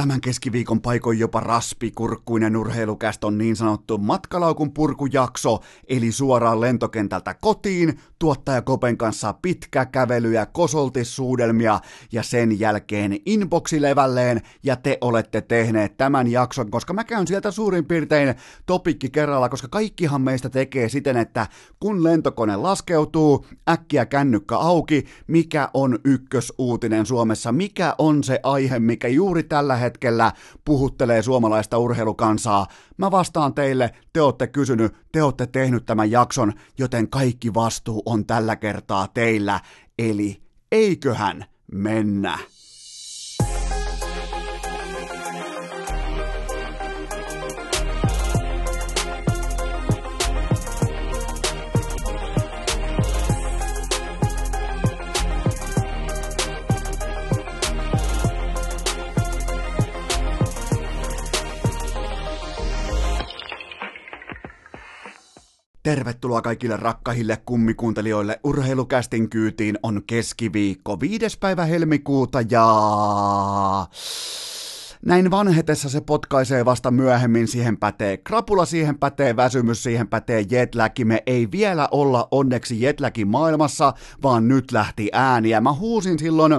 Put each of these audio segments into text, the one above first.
Tämän keskiviikon paikoin jopa raspikurkkuinen urheilukäst on niin sanottu matkalaukun purkujakso, eli suoraan lentokentältä kotiin, tuottaja Kopen kanssa pitkä kävely ja kosoltissuudelmia ja sen jälkeen inboxi levälleen ja te olette tehneet tämän jakson, koska mä käyn sieltä suurin piirtein topikki kerralla, koska kaikkihan meistä tekee siten, että kun lentokone laskeutuu, äkkiä kännykkä auki, mikä on ykkösuutinen Suomessa, mikä on se aihe, mikä juuri tällä hetkellä hetkellä puhuttelee suomalaista urheilukansaa. Mä vastaan teille, te olette kysynyt, te olette tehnyt tämän jakson, joten kaikki vastuu on tällä kertaa teillä. Eli eiköhän mennä. Tervetuloa kaikille rakkahille kummikuuntelijoille. Urheilukästin kyytiin on keskiviikko 5. päivä helmikuuta ja näin vanhetessa se potkaisee vasta myöhemmin, siihen pätee krapula, siihen pätee väsymys, siihen pätee jetläki. Me ei vielä olla onneksi jetläki maailmassa, vaan nyt lähti ääniä. Mä huusin silloin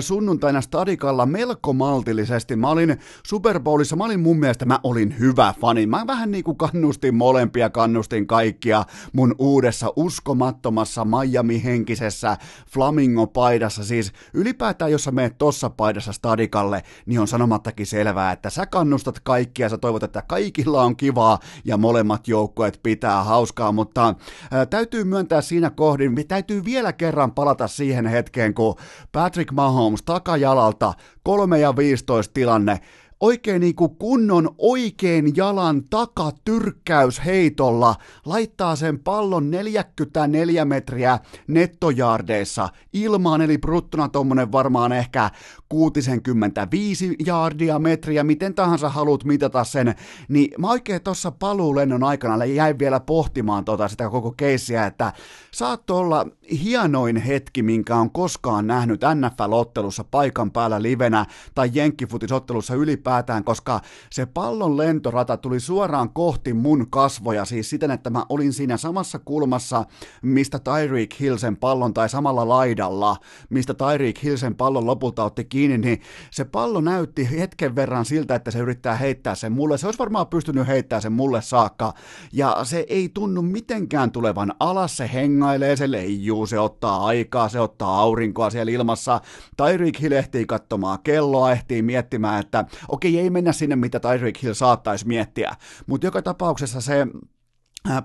sunnuntaina stadikalla melko maltillisesti. Mä olin Super Bowlissa, mä olin mun mielestä, mä olin hyvä fani. Mä vähän niinku kannustin molempia, kannustin kaikkia mun uudessa uskomattomassa Miami-henkisessä Flamingo-paidassa. Siis ylipäätään, jos sä meet tossa paidassa stadikalle, niin on sanomatta siitäkin selvää, että sä kannustat kaikkia, sä toivot, että kaikilla on kivaa ja molemmat joukkueet pitää hauskaa, mutta ää, täytyy myöntää siinä kohdin, me täytyy vielä kerran palata siihen hetkeen, kun Patrick Mahomes takajalalta 3 ja 15 tilanne oikein niin kuin kunnon oikein jalan takatyrkkäys heitolla laittaa sen pallon 44 metriä nettojaardeissa ilmaan, eli bruttona tuommoinen varmaan ehkä 65 jaardia metriä, miten tahansa haluat mitata sen, niin mä oikein tuossa paluulennon aikana jäin vielä pohtimaan tota sitä koko keissiä, että saattoi olla hienoin hetki, minkä on koskaan nähnyt NFL-ottelussa paikan päällä livenä tai jenkkifutisottelussa ylipäätään, koska se pallon lentorata tuli suoraan kohti mun kasvoja, siis siten, että mä olin siinä samassa kulmassa, mistä Tyreek Hillsen pallon, tai samalla laidalla, mistä Tyreek Hillsen pallon lopulta otti kiinni, niin se pallo näytti hetken verran siltä, että se yrittää heittää sen mulle. Se olisi varmaan pystynyt heittämään sen mulle saakka, ja se ei tunnu mitenkään tulevan alas, se hengailee, se leijuu, se ottaa aikaa, se ottaa aurinkoa siellä ilmassa. Tyreek Hill ehtii katsomaan kelloa, ehtii miettimään, että okei, ei mennä sinne, mitä Tyreek Hill saattaisi miettiä, mutta joka tapauksessa se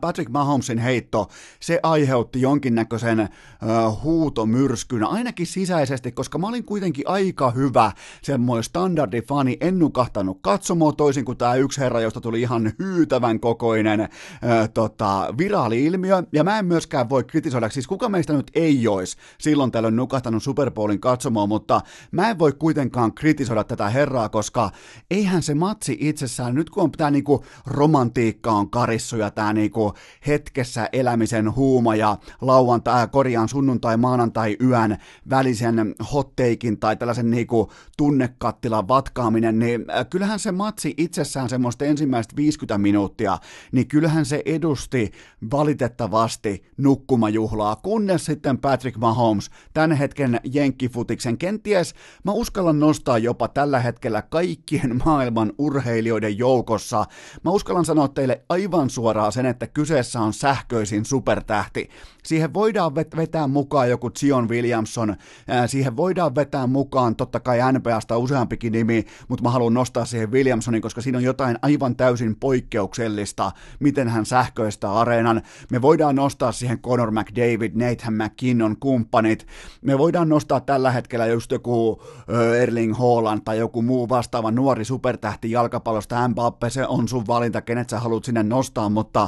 Patrick Mahomesin heitto, se aiheutti jonkinnäköisen äh, huutomyrskyn, ainakin sisäisesti, koska mä olin kuitenkin aika hyvä semmoinen standardifani, en nukahtanut katsomoa toisin kuin tämä yksi herra, josta tuli ihan hyytävän kokoinen äh, tota, viraali-ilmiö, ja mä en myöskään voi kritisoida, siis kuka meistä nyt ei olisi silloin tällöin nukahtanut Super Bowlin katsomoa, mutta mä en voi kuitenkaan kritisoida tätä herraa, koska eihän se matsi itsessään, nyt kun on tämä niinku romantiikka on karissu ja tämä niinku niinku hetkessä elämisen huuma ja lauantai, korjaan sunnuntai, maanantai yön välisen hotteikin tai tällaisen niinku tunnekattilan vatkaaminen, niin äh, kyllähän se matsi itsessään semmoista ensimmäistä 50 minuuttia, niin kyllähän se edusti valitettavasti nukkumajuhlaa, kunnes sitten Patrick Mahomes tämän hetken jenkkifutiksen kenties mä uskallan nostaa jopa tällä hetkellä kaikkien maailman urheilijoiden joukossa. Mä uskallan sanoa teille aivan suoraan sen, että kyseessä on sähköisin supertähti. Siihen voidaan vetää mukaan joku Zion Williamson, siihen voidaan vetää mukaan totta kai NBAsta useampikin nimi, mutta mä haluan nostaa siihen Williamsonin, koska siinä on jotain aivan täysin poikkeuksellista, miten hän sähköistää areenan. Me voidaan nostaa siihen Conor McDavid, Nathan McKinnon, kumppanit. Me voidaan nostaa tällä hetkellä just joku Erling Haaland tai joku muu vastaava nuori supertähti jalkapallosta, Mbappe, se on sun valinta, kenet sä haluat sinne nostaa, mutta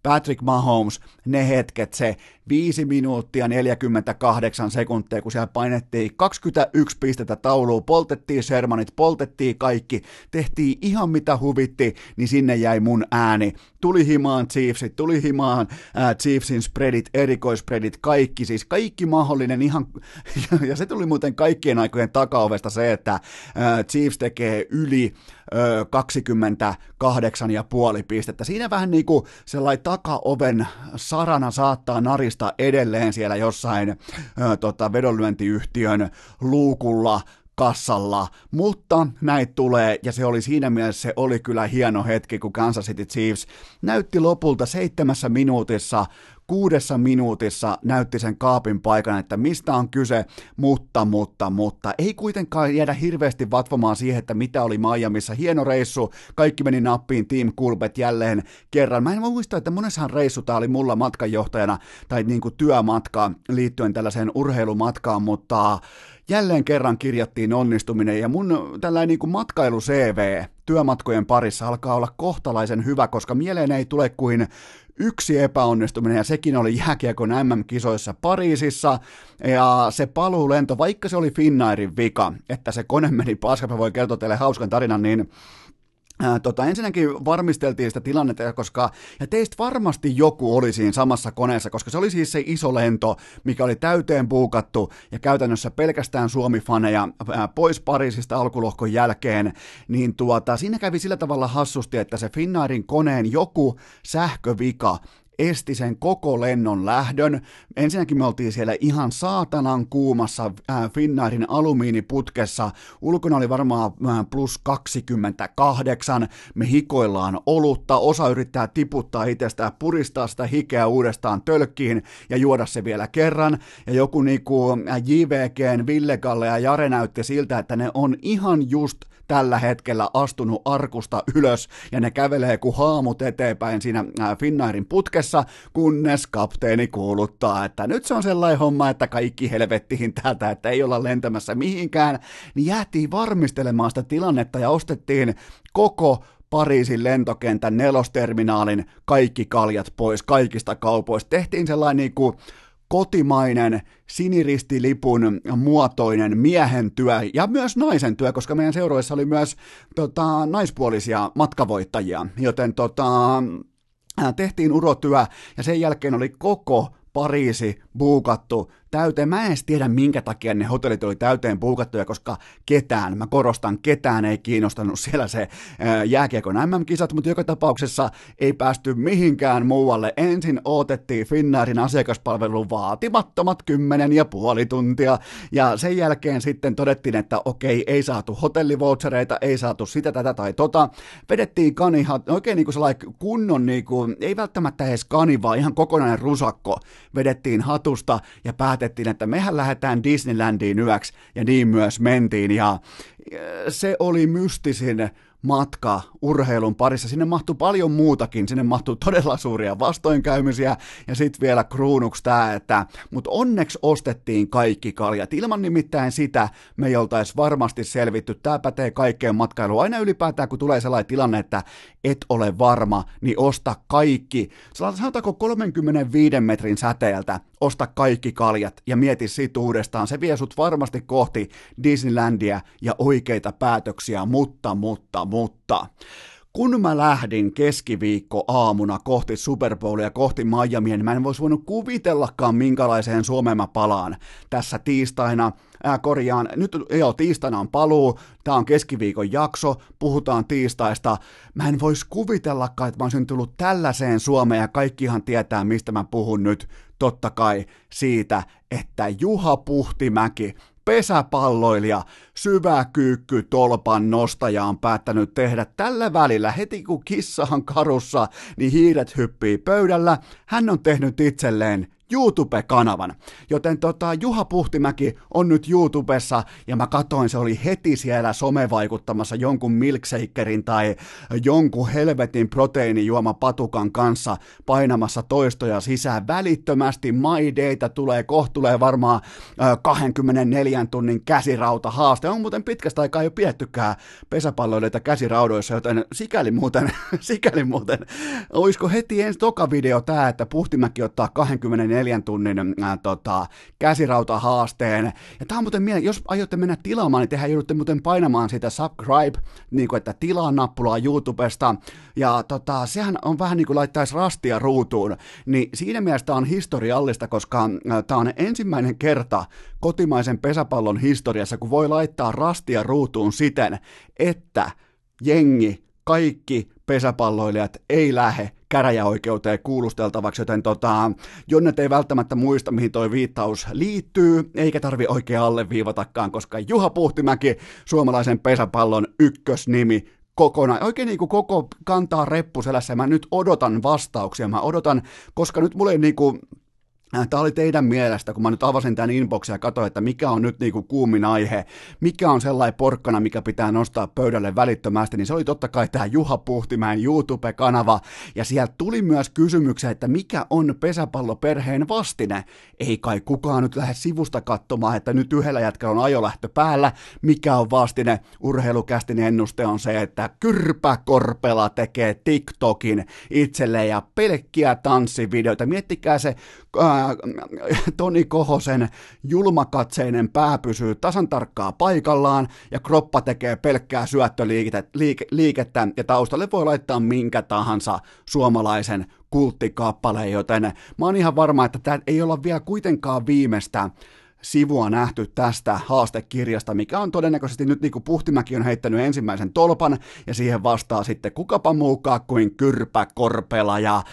Patrick Mahomes, ne hetket, se 5 minuuttia 48 sekuntia, kun siellä painettiin 21 pistettä tauluun, poltettiin Shermanit, poltettiin kaikki, tehtiin ihan mitä huvitti, niin sinne jäi mun ääni. Tuli himaan Chiefsit, tuli himaan äh, Chiefsin spreadit, erikoispreadit, kaikki, siis kaikki mahdollinen ihan, ja se tuli muuten kaikkien aikojen takaovesta se, että äh, Chiefs tekee yli äh, 28,5 pistettä. Siinä vähän niin kuin sellainen takaoven sarana saattaa narista edelleen siellä jossain ö, tota, vedonlyöntiyhtiön luukulla kassalla, mutta näitä tulee, ja se oli siinä mielessä, se oli kyllä hieno hetki, kun Kansas City Chiefs näytti lopulta seitsemässä minuutissa kuudessa minuutissa näytti sen kaapin paikan, että mistä on kyse, mutta, mutta, mutta ei kuitenkaan jäädä hirveästi vatvomaan siihen, että mitä oli Miamiissa. Hieno reissu, kaikki meni nappiin, Team Kulbet jälleen kerran. Mä en muista, että monessahan reissu tämä oli mulla matkanjohtajana tai niin kuin työmatka liittyen tällaiseen urheilumatkaan, mutta jälleen kerran kirjattiin onnistuminen ja mun tällainen niin kuin matkailu-CV työmatkojen parissa alkaa olla kohtalaisen hyvä, koska mieleen ei tule kuin yksi epäonnistuminen, ja sekin oli jääkiekon MM-kisoissa Pariisissa, ja se paluulento, vaikka se oli Finnairin vika, että se kone meni paskapäin, voi kertoa teille hauskan tarinan, niin Tota, ensinnäkin varmisteltiin sitä tilannetta, koska, ja teistä varmasti joku oli siinä samassa koneessa, koska se oli siis se iso lento, mikä oli täyteen puukattu, ja käytännössä pelkästään Suomi-faneja pois Pariisista alkulohkon jälkeen, niin tuota, siinä kävi sillä tavalla hassusti, että se Finnairin koneen joku sähkövika esti sen koko lennon lähdön. Ensinnäkin me oltiin siellä ihan saatanan kuumassa äh, Finnairin alumiiniputkessa. Ulkona oli varmaan äh, plus 28. Me hikoillaan olutta. Osa yrittää tiputtaa itsestään, puristaa sitä hikeä uudestaan tölkkiin ja juoda se vielä kerran. Ja joku niinku äh, JVGn, Villegalle ja Jare näytti siltä, että ne on ihan just tällä hetkellä astunut arkusta ylös ja ne kävelee kuin haamut eteenpäin siinä Finnairin putkessa, kunnes kapteeni kuuluttaa, että nyt se on sellainen homma, että kaikki helvettiin täältä, että ei olla lentämässä mihinkään, niin jäätiin varmistelemaan sitä tilannetta ja ostettiin koko Pariisin lentokentän nelosterminaalin kaikki kaljat pois kaikista kaupoista. Tehtiin sellainen niin kuin kotimainen siniristilipun muotoinen miehen työ ja myös naisen työ, koska meidän seuroissa oli myös tota, naispuolisia matkavoittajia, joten tota, tehtiin urotyö ja sen jälkeen oli koko Pariisi buukattu täyteen. Mä en edes tiedä, minkä takia ne hotellit oli täyteen puukattuja, koska ketään, mä korostan, ketään ei kiinnostanut siellä se jääkiekon MM-kisat, mutta joka tapauksessa ei päästy mihinkään muualle. Ensin otettiin Finnairin asiakaspalvelun vaatimattomat kymmenen ja puoli tuntia, ja sen jälkeen sitten todettiin, että okei, ei saatu hotellivoutsereita, ei saatu sitä, tätä tai tota. Vedettiin kaniha, oikein niin kuin sellainen kunnon, niin kuin, ei välttämättä edes kani, vaan ihan kokonainen rusakko vedettiin hatusta ja päätettiin päätettiin, että mehän lähdetään Disneylandiin yöksi, ja niin myös mentiin, ja se oli mystisin matka urheilun parissa. Sinne mahtui paljon muutakin, sinne mahtui todella suuria vastoinkäymisiä ja sitten vielä kruunuksi tämä, että mutta onneksi ostettiin kaikki kaljat. Ilman nimittäin sitä me ei oltaisi varmasti selvitty. Tämä pätee kaikkeen matkailuun. Aina ylipäätään, kun tulee sellainen tilanne, että et ole varma, niin osta kaikki. Sanotaanko 35 metrin säteeltä, osta kaikki kaljat ja mieti siitä uudestaan. Se vie sut varmasti kohti Disneylandia ja oikeita päätöksiä, mutta, mutta, mutta kun mä lähdin keskiviikko aamuna kohti Super Bowlia, kohti Miamia, niin mä en voisi voinut kuvitellakaan, minkälaiseen Suomeen mä palaan tässä tiistaina. Ää, korjaan, nyt joo, tiistaina on paluu, tää on keskiviikon jakso, puhutaan tiistaista. Mä en voisi kuvitellakaan, että mä olisin tullut tällaiseen Suomeen ja kaikkihan tietää, mistä mä puhun nyt. Totta kai siitä, että Juha Puhtimäki pesäpalloilija, syväkyykky tolpan nostaja on päättänyt tehdä tällä välillä heti kun kissa on karussa, niin hiiret hyppii pöydällä. Hän on tehnyt itselleen YouTube-kanavan. Joten tota, Juha Puhtimäki on nyt YouTubessa ja mä katoin, se oli heti siellä somevaikuttamassa jonkun milkshakerin tai jonkun helvetin proteiinijuoma patukan kanssa painamassa toistoja sisään välittömästi. My Data tulee, kohta tulee varmaan 24 tunnin käsirauta haaste. On muuten pitkästä aikaa jo piettykään pesäpalloilijoita käsiraudoissa, joten sikäli muuten, sikäli muuten, olisiko heti ensi toka video tää, että Puhtimäki ottaa 24 tunnin ää, tota, käsirautahaasteen. Ja tää on muuten mieleen, jos aiotte mennä tilaamaan, niin tehän joudutte muuten painamaan sitä subscribe, niin kuin, että tilaa nappulaa YouTubesta. Ja tota, sehän on vähän niin kuin laittaisi rastia ruutuun. Niin siinä mielessä on historiallista, koska tämä on ensimmäinen kerta kotimaisen pesäpallon historiassa, kun voi laittaa rastia ruutuun siten, että jengi, kaikki pesäpalloilijat ei lähde käräjäoikeuteen kuulusteltavaksi, joten tota, Jonnet ei välttämättä muista, mihin toi viittaus liittyy, eikä tarvi oikein alleviivatakaan, koska Juha Puhtimäki, suomalaisen pesäpallon ykkösnimi, kokonaan, oikein niin kuin koko kantaa reppuselässä, mä nyt odotan vastauksia, mä odotan, koska nyt mulla ei niin kuin, Tämä oli teidän mielestä, kun mä nyt avasin tämän inboxin ja katsoin, että mikä on nyt niinku kuumin aihe, mikä on sellainen porkkana, mikä pitää nostaa pöydälle välittömästi, niin se oli totta kai tämä Juha Puhtimäen YouTube-kanava, ja sieltä tuli myös kysymyksiä, että mikä on pesäpalloperheen vastine. Ei kai kukaan nyt lähde sivusta katsomaan, että nyt yhdellä jätkällä on ajolähtö päällä, mikä on vastine. Urheilukästin ennuste on se, että Kyrpä Korpela tekee TikTokin itselleen ja pelkkiä tanssivideoita. Miettikää se Toni Kohosen julmakatseinen pää pysyy tasan tarkkaa paikallaan ja kroppa tekee pelkkää syöttöliikettä ja taustalle voi laittaa minkä tahansa suomalaisen kulttikappaleen, joten mä oon ihan varma, että tämä ei olla vielä kuitenkaan viimeistä sivua nähty tästä haastekirjasta, mikä on todennäköisesti nyt niin kuin Puhtimäki on heittänyt ensimmäisen tolpan, ja siihen vastaa sitten kukapa muukaan kuin Kyrpä Korpela, ja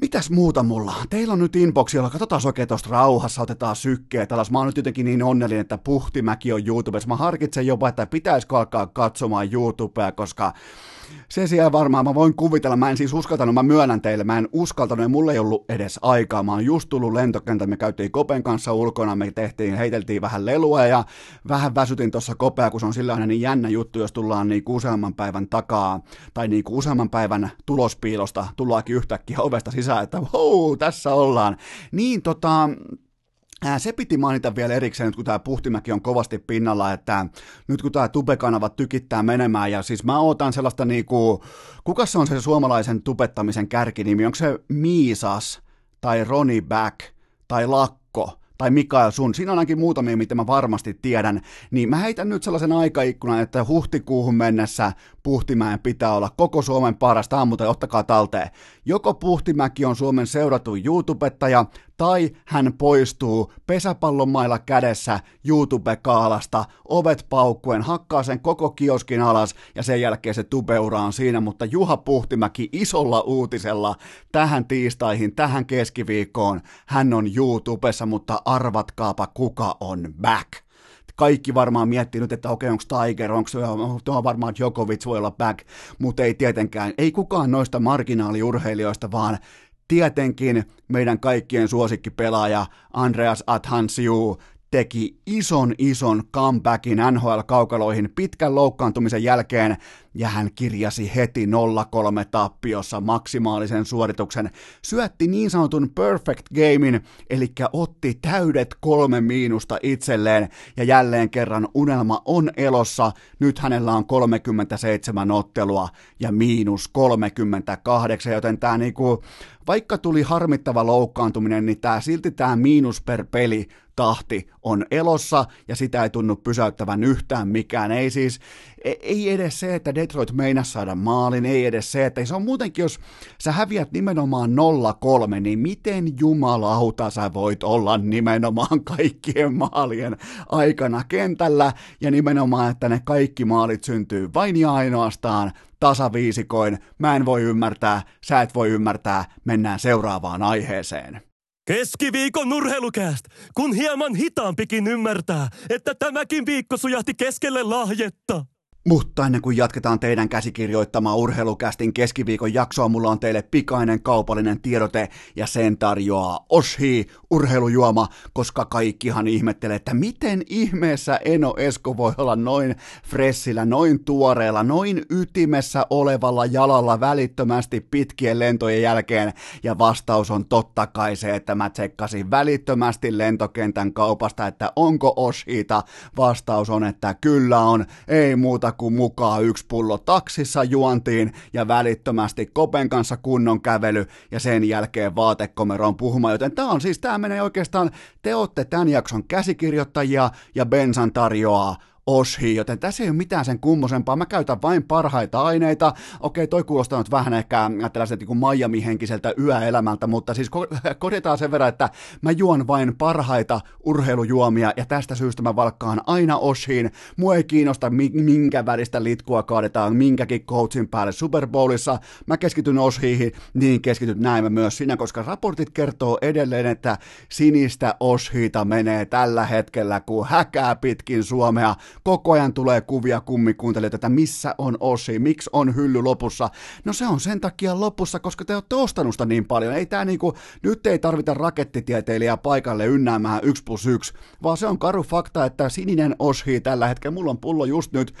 Mitäs muuta mulla? Teillä on nyt inboxilla, katsotaan oikein tuosta rauhassa, otetaan sykkeet alas. Mä oon nyt jotenkin niin onnellinen, että Puhtimäki on YouTubessa. Mä harkitsen jopa, että pitäisikö alkaa katsomaan YouTubea, koska se siellä varmaan, mä voin kuvitella, mä en siis uskaltanut, mä myönnän teille, mä en uskaltanut ja mulla ei ollut edes aikaa. Mä oon just tullut lentokentän, me käytiin Kopen kanssa ulkona, me tehtiin, heiteltiin vähän lelua ja vähän väsytin tuossa Kopea, kun se on sillä aina niin jännä juttu, jos tullaan niin useamman päivän takaa tai niin useamman päivän tulospiilosta, tullaankin yhtäkkiä ovesta sisään, että wow, tässä ollaan. Niin tota, se piti mainita vielä erikseen, nyt kun tämä Puhtimäki on kovasti pinnalla, että nyt kun tämä Tube-kanava tykittää menemään, ja siis mä ootan sellaista niinku, kuka se on se suomalaisen tubettamisen kärkinimi, onko se Miisas, tai Roni Back, tai Lakko, tai Mikael Sun, siinä on ainakin muutamia, mitä mä varmasti tiedän, niin mä heitän nyt sellaisen aikaikkunan, että huhtikuuhun mennessä Puhtimäen pitää olla koko Suomen paras, tämä ottakaa talteen. Joko Puhtimäki on Suomen seurattu YouTubettaja, tai hän poistuu pesäpallomailla kädessä YouTube-kaalasta, ovet paukkuen, hakkaa sen koko kioskin alas ja sen jälkeen se tubeura on siinä, mutta Juha Puhtimäki isolla uutisella tähän tiistaihin, tähän keskiviikkoon, hän on YouTubessa, mutta arvatkaapa kuka on back. Kaikki varmaan miettii nyt, että okei, onko Tiger, onko tuo varmaan Djokovic voi olla back, mutta ei tietenkään, ei kukaan noista marginaaliurheilijoista, vaan tietenkin meidän kaikkien suosikkipelaaja Andreas Athansiu teki ison ison comebackin NHL-kaukaloihin pitkän loukkaantumisen jälkeen ja hän kirjasi heti 0-3 tappiossa maksimaalisen suorituksen, syötti niin sanotun perfect gamein, eli otti täydet kolme miinusta itselleen, ja jälleen kerran unelma on elossa, nyt hänellä on 37 ottelua ja miinus 38, joten tämä niinku, vaikka tuli harmittava loukkaantuminen, niin tämä silti tämä miinus per peli tahti on elossa ja sitä ei tunnu pysäyttävän yhtään mikään. Ei siis, e, ei edes se, että Detroit meinas saada maalin, ei edes se, että se on muutenkin, jos sä häviät nimenomaan 0-3, niin miten jumalauta sä voit olla nimenomaan kaikkien maalien aikana kentällä ja nimenomaan, että ne kaikki maalit syntyy vain ja ainoastaan tasaviisikoin. Mä en voi ymmärtää, sä et voi ymmärtää, mennään seuraavaan aiheeseen. Keskiviikon nurheilukääst, kun hieman hitaampikin ymmärtää, että tämäkin viikko sujahti keskelle lahjetta. Mutta ennen kuin jatketaan teidän käsikirjoittamaa urheilukästin keskiviikon jaksoa, mulla on teille pikainen kaupallinen tiedote ja sen tarjoaa Oshi urheilujuoma, koska kaikkihan ihmettelee, että miten ihmeessä Eno Esko voi olla noin fressillä, noin tuoreella, noin ytimessä olevalla jalalla välittömästi pitkien lentojen jälkeen. Ja vastaus on totta kai se, että mä tsekkasin välittömästi lentokentän kaupasta, että onko Oshita. Vastaus on, että kyllä on, ei muuta kuin mukaan yksi pullo taksissa juontiin ja välittömästi Kopen kanssa kunnon kävely ja sen jälkeen vaatekomeroon puhumaan, joten tämä on siis, tämä menee oikeastaan, te olette tämän jakson käsikirjoittajia ja Bensan tarjoaa oshi, joten tässä ei ole mitään sen kummosempaa. Mä käytän vain parhaita aineita. Okei, toi kuulostaa nyt vähän ehkä tällaiselta niin Miami-henkiseltä yöelämältä, mutta siis korjataan sen verran, että mä juon vain parhaita urheilujuomia ja tästä syystä mä valkkaan aina oshiin. Mua ei kiinnosta minkä väristä litkua kaadetaan minkäkin coachin päälle Super Bowlissa. Mä keskityn oshiihin, niin keskityn näin mä myös sinä, koska raportit kertoo edelleen, että sinistä oshiita menee tällä hetkellä kuin häkää pitkin Suomea koko ajan tulee kuvia kummikuuntelijoita, että missä on osi, miksi on hylly lopussa. No se on sen takia lopussa, koska te olette ostanut sitä niin paljon. Ei tää niinku, nyt ei tarvita rakettitieteilijää paikalle ynnäämään 1 plus 1, vaan se on karu fakta, että sininen oshi tällä hetkellä, mulla on pullo just nyt,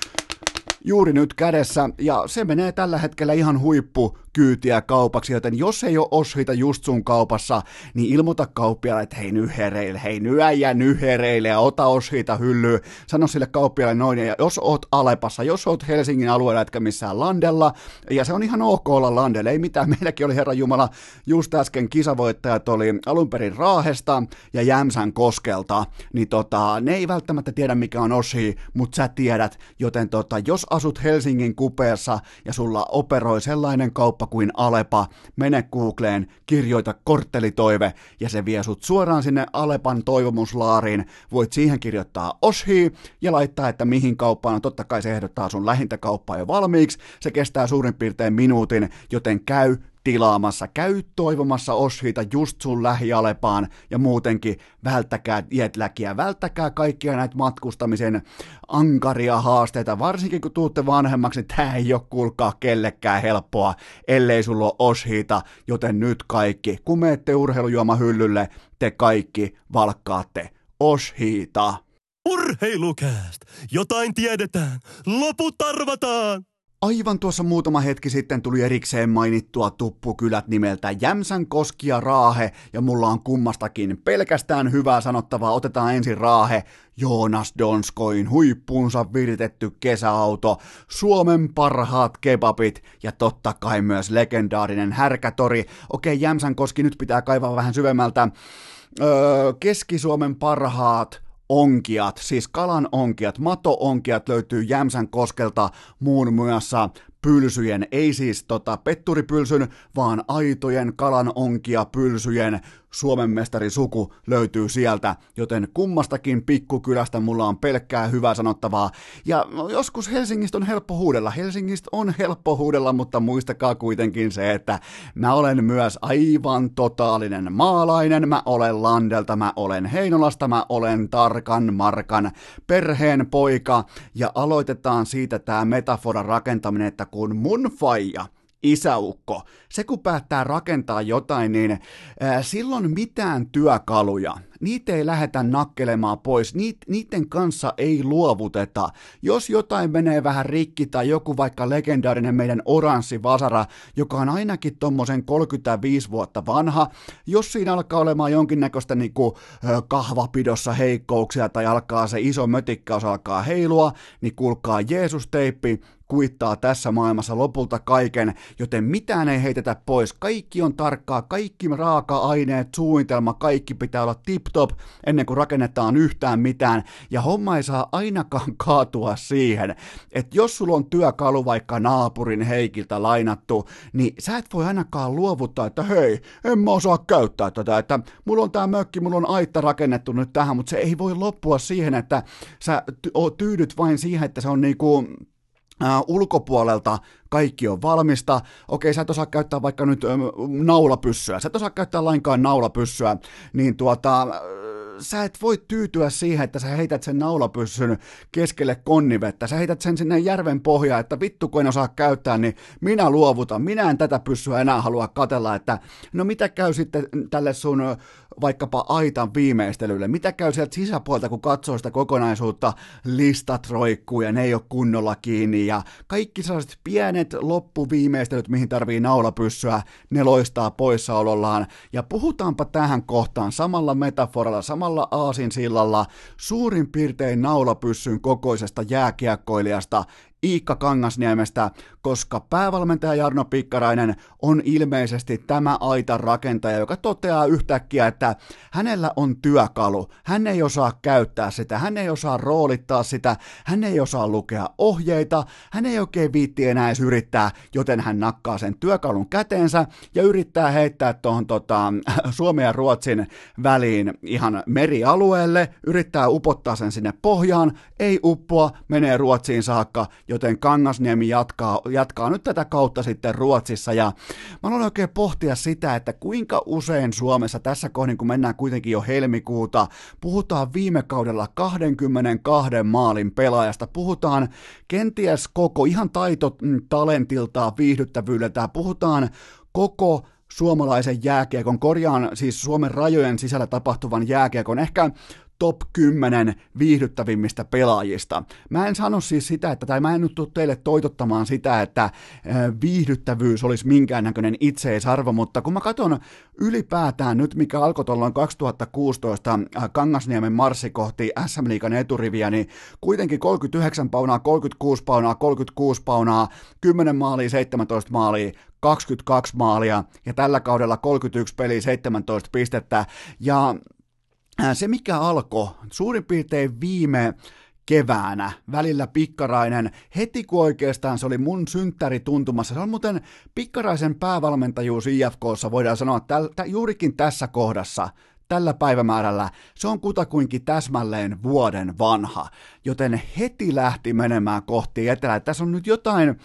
juuri nyt kädessä, ja se menee tällä hetkellä ihan huippu kyytiä kaupaksi, joten jos ei ole osvita just sun kaupassa, niin ilmoita kauppialle, että hei nyhereille, hei nyäjä nyhereille ja ota osvita hyllyä. Sano sille kauppialle noin, ja jos oot Alepassa, jos oot Helsingin alueella, etkä missään landella, ja se on ihan ok olla landella, ei mitään, meilläkin oli Herra Jumala, just äsken kisavoittajat oli alun perin Raahesta ja Jämsän koskelta, niin tota, ne ei välttämättä tiedä mikä on osi, mutta sä tiedät, joten tota, jos asut Helsingin kupeessa ja sulla operoi sellainen kauppa, kauppa kuin Alepa, mene Googleen, kirjoita korttelitoive ja se vie sut suoraan sinne Alepan toivomuslaariin. Voit siihen kirjoittaa Oshi ja laittaa, että mihin kauppaan on. Totta kai se ehdottaa sun lähintä kauppaa jo valmiiksi. Se kestää suurin piirtein minuutin, joten käy tilaamassa. Käy toivomassa Oshita just sun lähialepaan ja muutenkin välttäkää jetläkiä, välttäkää kaikkia näitä matkustamisen ankaria haasteita, varsinkin kun tuutte vanhemmaksi, niin tää ei ole kuulkaa kellekään helppoa, ellei sulla ole Oshita, joten nyt kaikki, kun menette urheilujuomahyllylle, te kaikki valkkaatte Oshita. Urheilukääst! Jotain tiedetään! Loput arvataan! Aivan tuossa muutama hetki sitten tuli erikseen mainittua tuppukylät nimeltä Jämsän Koski ja Raahe, ja mulla on kummastakin pelkästään hyvää sanottavaa. Otetaan ensin Raahe, Joonas Donskoin huippuunsa viritetty kesäauto, Suomen parhaat kebabit ja totta kai myös legendaarinen härkätori. Okei, Jämsän Koski nyt pitää kaivaa vähän syvemmältä. Öö, Keski-Suomen parhaat onkiat, siis kalan onkiat, mato-onkiat löytyy Jämsän koskelta muun muassa pylsyjen, ei siis tota petturipylsyn, vaan aitojen kalan onkia pylsyjen Suomen mestari suku löytyy sieltä, joten kummastakin pikkukylästä mulla on pelkkää hyvää sanottavaa. Ja joskus Helsingistä on helppo huudella, Helsingistä on helppo huudella, mutta muistakaa kuitenkin se, että mä olen myös aivan totaalinen maalainen, mä olen Landelta, mä olen Heinolasta, mä olen tarkan markan perheen poika, ja aloitetaan siitä tämä metaforan rakentaminen, että kun mun faija – isäukko. Se kun päättää rakentaa jotain, niin ää, silloin mitään työkaluja, niitä ei lähdetä nakkelemaan pois, Niit, niiden kanssa ei luovuteta. Jos jotain menee vähän rikki tai joku vaikka legendaarinen meidän oranssi vasara, joka on ainakin tommosen 35 vuotta vanha, jos siinä alkaa olemaan jonkinnäköistä niinku, kahvapidossa heikkouksia tai alkaa se iso mötikkaus alkaa heilua, niin kuulkaa Jeesus-teippi, kuittaa tässä maailmassa lopulta kaiken, joten mitään ei heitetä pois. Kaikki on tarkkaa, kaikki raaka-aineet, suunnitelma, kaikki pitää olla tip-top ennen kuin rakennetaan yhtään mitään. Ja homma ei saa ainakaan kaatua siihen, että jos sulla on työkalu vaikka naapurin Heikiltä lainattu, niin sä et voi ainakaan luovuttaa, että hei, en mä osaa käyttää tätä, että mulla on tää mökki, mulla on aitta rakennettu nyt tähän, mutta se ei voi loppua siihen, että sä tyydyt vain siihen, että se on niinku Uh, ulkopuolelta kaikki on valmista. Okei, sä et osaa käyttää vaikka nyt ö, naulapyssyä, sä et osaa käyttää lainkaan naulapyssyä, niin tuota, sä et voi tyytyä siihen, että sä heität sen naulapyssyn keskelle konnivettä, sä heität sen sinne järven pohjaan, että vittu kun en osaa käyttää, niin minä luovutan, minä en tätä pyssyä enää halua katella, että no mitä käy sitten tälle sun vaikkapa aitan viimeistelylle, mitä käy sieltä sisäpuolta, kun katsoo sitä kokonaisuutta, listat roikkuu ja ne ei ole kunnolla kiinni ja kaikki sellaiset pienet loppuviimeistelyt, mihin tarvii naulapyssyä, ne loistaa poissaolollaan. Ja puhutaanpa tähän kohtaan samalla metaforalla, samalla aasinsillalla suurin piirtein naulapyssyn kokoisesta jääkiekkoilijasta, Iikka Kangasniemestä, koska päävalmentaja Jarno Pikkarainen on ilmeisesti tämä aitan rakentaja, joka toteaa yhtäkkiä, että hänellä on työkalu, hän ei osaa käyttää sitä, hän ei osaa roolittaa sitä, hän ei osaa lukea ohjeita, hän ei oikein viitti enää edes yrittää, joten hän nakkaa sen työkalun käteensä ja yrittää heittää tuohon tota, Suomen ja Ruotsin väliin ihan merialueelle, yrittää upottaa sen sinne pohjaan, ei uppoa, menee Ruotsiin saakka joten Kangasniemi jatkaa, jatkaa nyt tätä kautta sitten Ruotsissa, ja mä aloin oikein pohtia sitä, että kuinka usein Suomessa tässä kohdin, kun mennään kuitenkin jo helmikuuta, puhutaan viime kaudella 22 maalin pelaajasta, puhutaan kenties koko ihan taito mm, talentiltaan, viihdyttävyydeltään, puhutaan koko suomalaisen jääkiekon, korjaan siis Suomen rajojen sisällä tapahtuvan jääkiekon, ehkä top 10 viihdyttävimmistä pelaajista. Mä en sano siis sitä, että, tai mä en nyt tule teille toitottamaan sitä, että viihdyttävyys olisi minkäännäköinen itseisarvo, mutta kun mä katson ylipäätään nyt, mikä alkoi tuolloin 2016 Kangasniemen marssi kohti SM Liikan eturiviä, niin kuitenkin 39 paunaa, 36 paunaa, 36 paunaa, 10 maalia, 17 maalia, 22 maalia ja tällä kaudella 31 peliä, 17 pistettä ja se, mikä alkoi suurin piirtein viime keväänä, välillä Pikkarainen, heti kun oikeastaan se oli mun synttäri tuntumassa. Se on muuten Pikkaraisen päävalmentajuus IFKssa, voidaan sanoa, että juurikin tässä kohdassa, tällä päivämäärällä, se on kutakuinkin täsmälleen vuoden vanha, joten heti lähti menemään kohti etelää. Tässä on nyt jotain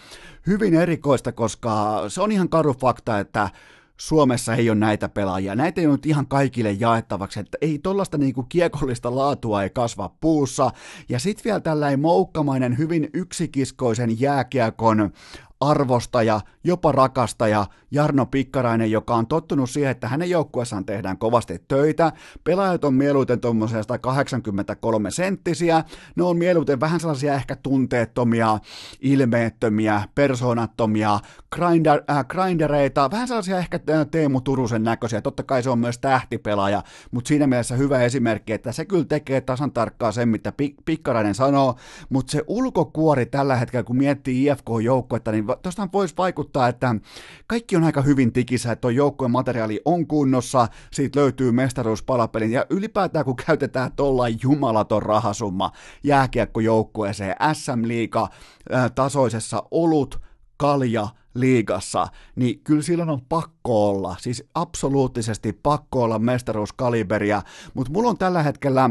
hyvin erikoista, koska se on ihan karu fakta, että Suomessa ei ole näitä pelaajia. Näitä ei ole nyt ihan kaikille jaettavaksi, että ei tollasta niinku kiekollista laatua ei kasva puussa. Ja sitten vielä tällainen moukkamainen, hyvin yksikiskoisen jääkiekon arvostaja, jopa rakastaja Jarno Pikkarainen, joka on tottunut siihen, että hänen joukkueessaan tehdään kovasti töitä. Pelaajat on mieluiten tuommoisia 183 senttisiä, ne on mieluiten vähän sellaisia ehkä tunteettomia, ilmeettömiä, persoonattomia, grinder, äh, grindereita, vähän sellaisia ehkä Teemu Turusen näköisiä. Totta kai se on myös tähtipelaaja, mutta siinä mielessä hyvä esimerkki, että se kyllä tekee tasan tarkkaan sen, mitä Pikkarainen sanoo, mutta se ulkokuori tällä hetkellä, kun miettii IFK-joukkuetta, niin tuosta voisi vaikuttaa, että kaikki on aika hyvin tikissä, että tuo joukkueen materiaali on kunnossa, siitä löytyy mestaruuspalapelin, ja ylipäätään kun käytetään tuollain jumalaton rahasumma jääkiekkojoukkueeseen SM-liiga tasoisessa olut, kalja, liigassa, niin kyllä silloin on pakko olla, siis absoluuttisesti pakko olla mestaruuskaliberia, mutta mulla on tällä hetkellä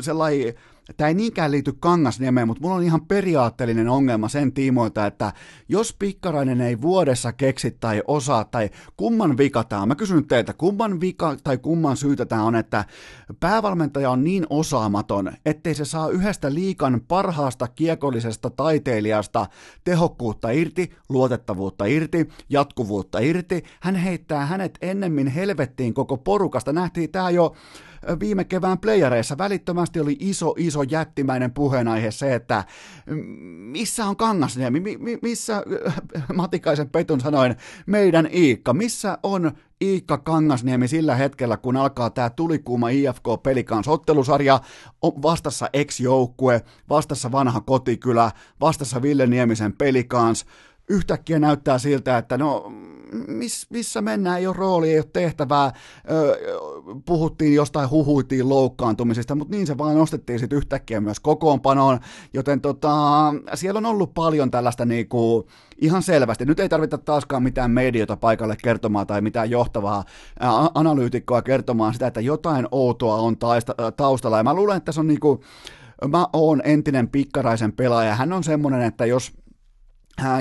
sellainen tämä ei niinkään liity Kangasniemeen, mutta mulla on ihan periaatteellinen ongelma sen tiimoilta, että jos Pikkarainen ei vuodessa keksi tai osaa, tai kumman vika tämä on, mä kysyn teiltä, kumman vika tai kumman syytä tämä on, että päävalmentaja on niin osaamaton, ettei se saa yhdestä liikan parhaasta kiekollisesta taiteilijasta tehokkuutta irti, luotettavuutta irti, jatkuvuutta irti. Hän heittää hänet ennemmin helvettiin koko porukasta. Nähtiin tämä jo viime kevään playereissa välittömästi oli iso, iso jättimäinen puheenaihe se, että missä on Kangasniemi, mi, missä Matikaisen Petun sanoin meidän Iikka, missä on Iikka Kangasniemi sillä hetkellä, kun alkaa tämä tulikuuma IFK Pelikans ottelusarja, on vastassa ex-joukkue, vastassa vanha kotikylä, vastassa Ville Niemisen Pelikans, yhtäkkiä näyttää siltä, että no miss, missä mennään, ei ole rooli, ei ole tehtävää, puhuttiin jostain, huhuitiin loukkaantumisesta, mutta niin se vaan nostettiin sitten yhtäkkiä myös kokoonpanoon, joten tota, siellä on ollut paljon tällaista niinku, ihan selvästi, nyt ei tarvita taaskaan mitään mediota paikalle kertomaan tai mitään johtavaa analyytikkoa kertomaan sitä, että jotain outoa on taista, taustalla, ja mä luulen, että se on niinku, mä oon entinen pikkaraisen pelaaja, hän on semmoinen, että jos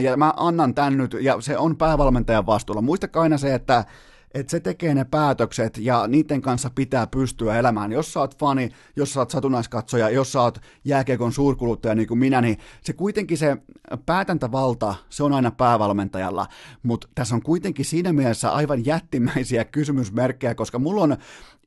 ja mä annan tän nyt, ja se on päävalmentajan vastuulla. Muistakaa aina se, että että se tekee ne päätökset ja niiden kanssa pitää pystyä elämään. Jos sä oot fani, jos sä oot satunnaiskatsoja, jos sä oot jääkiekon suurkuluttaja niin kuin minä, niin se kuitenkin se päätäntävalta, se on aina päävalmentajalla, mutta tässä on kuitenkin siinä mielessä aivan jättimäisiä kysymysmerkkejä, koska mulla on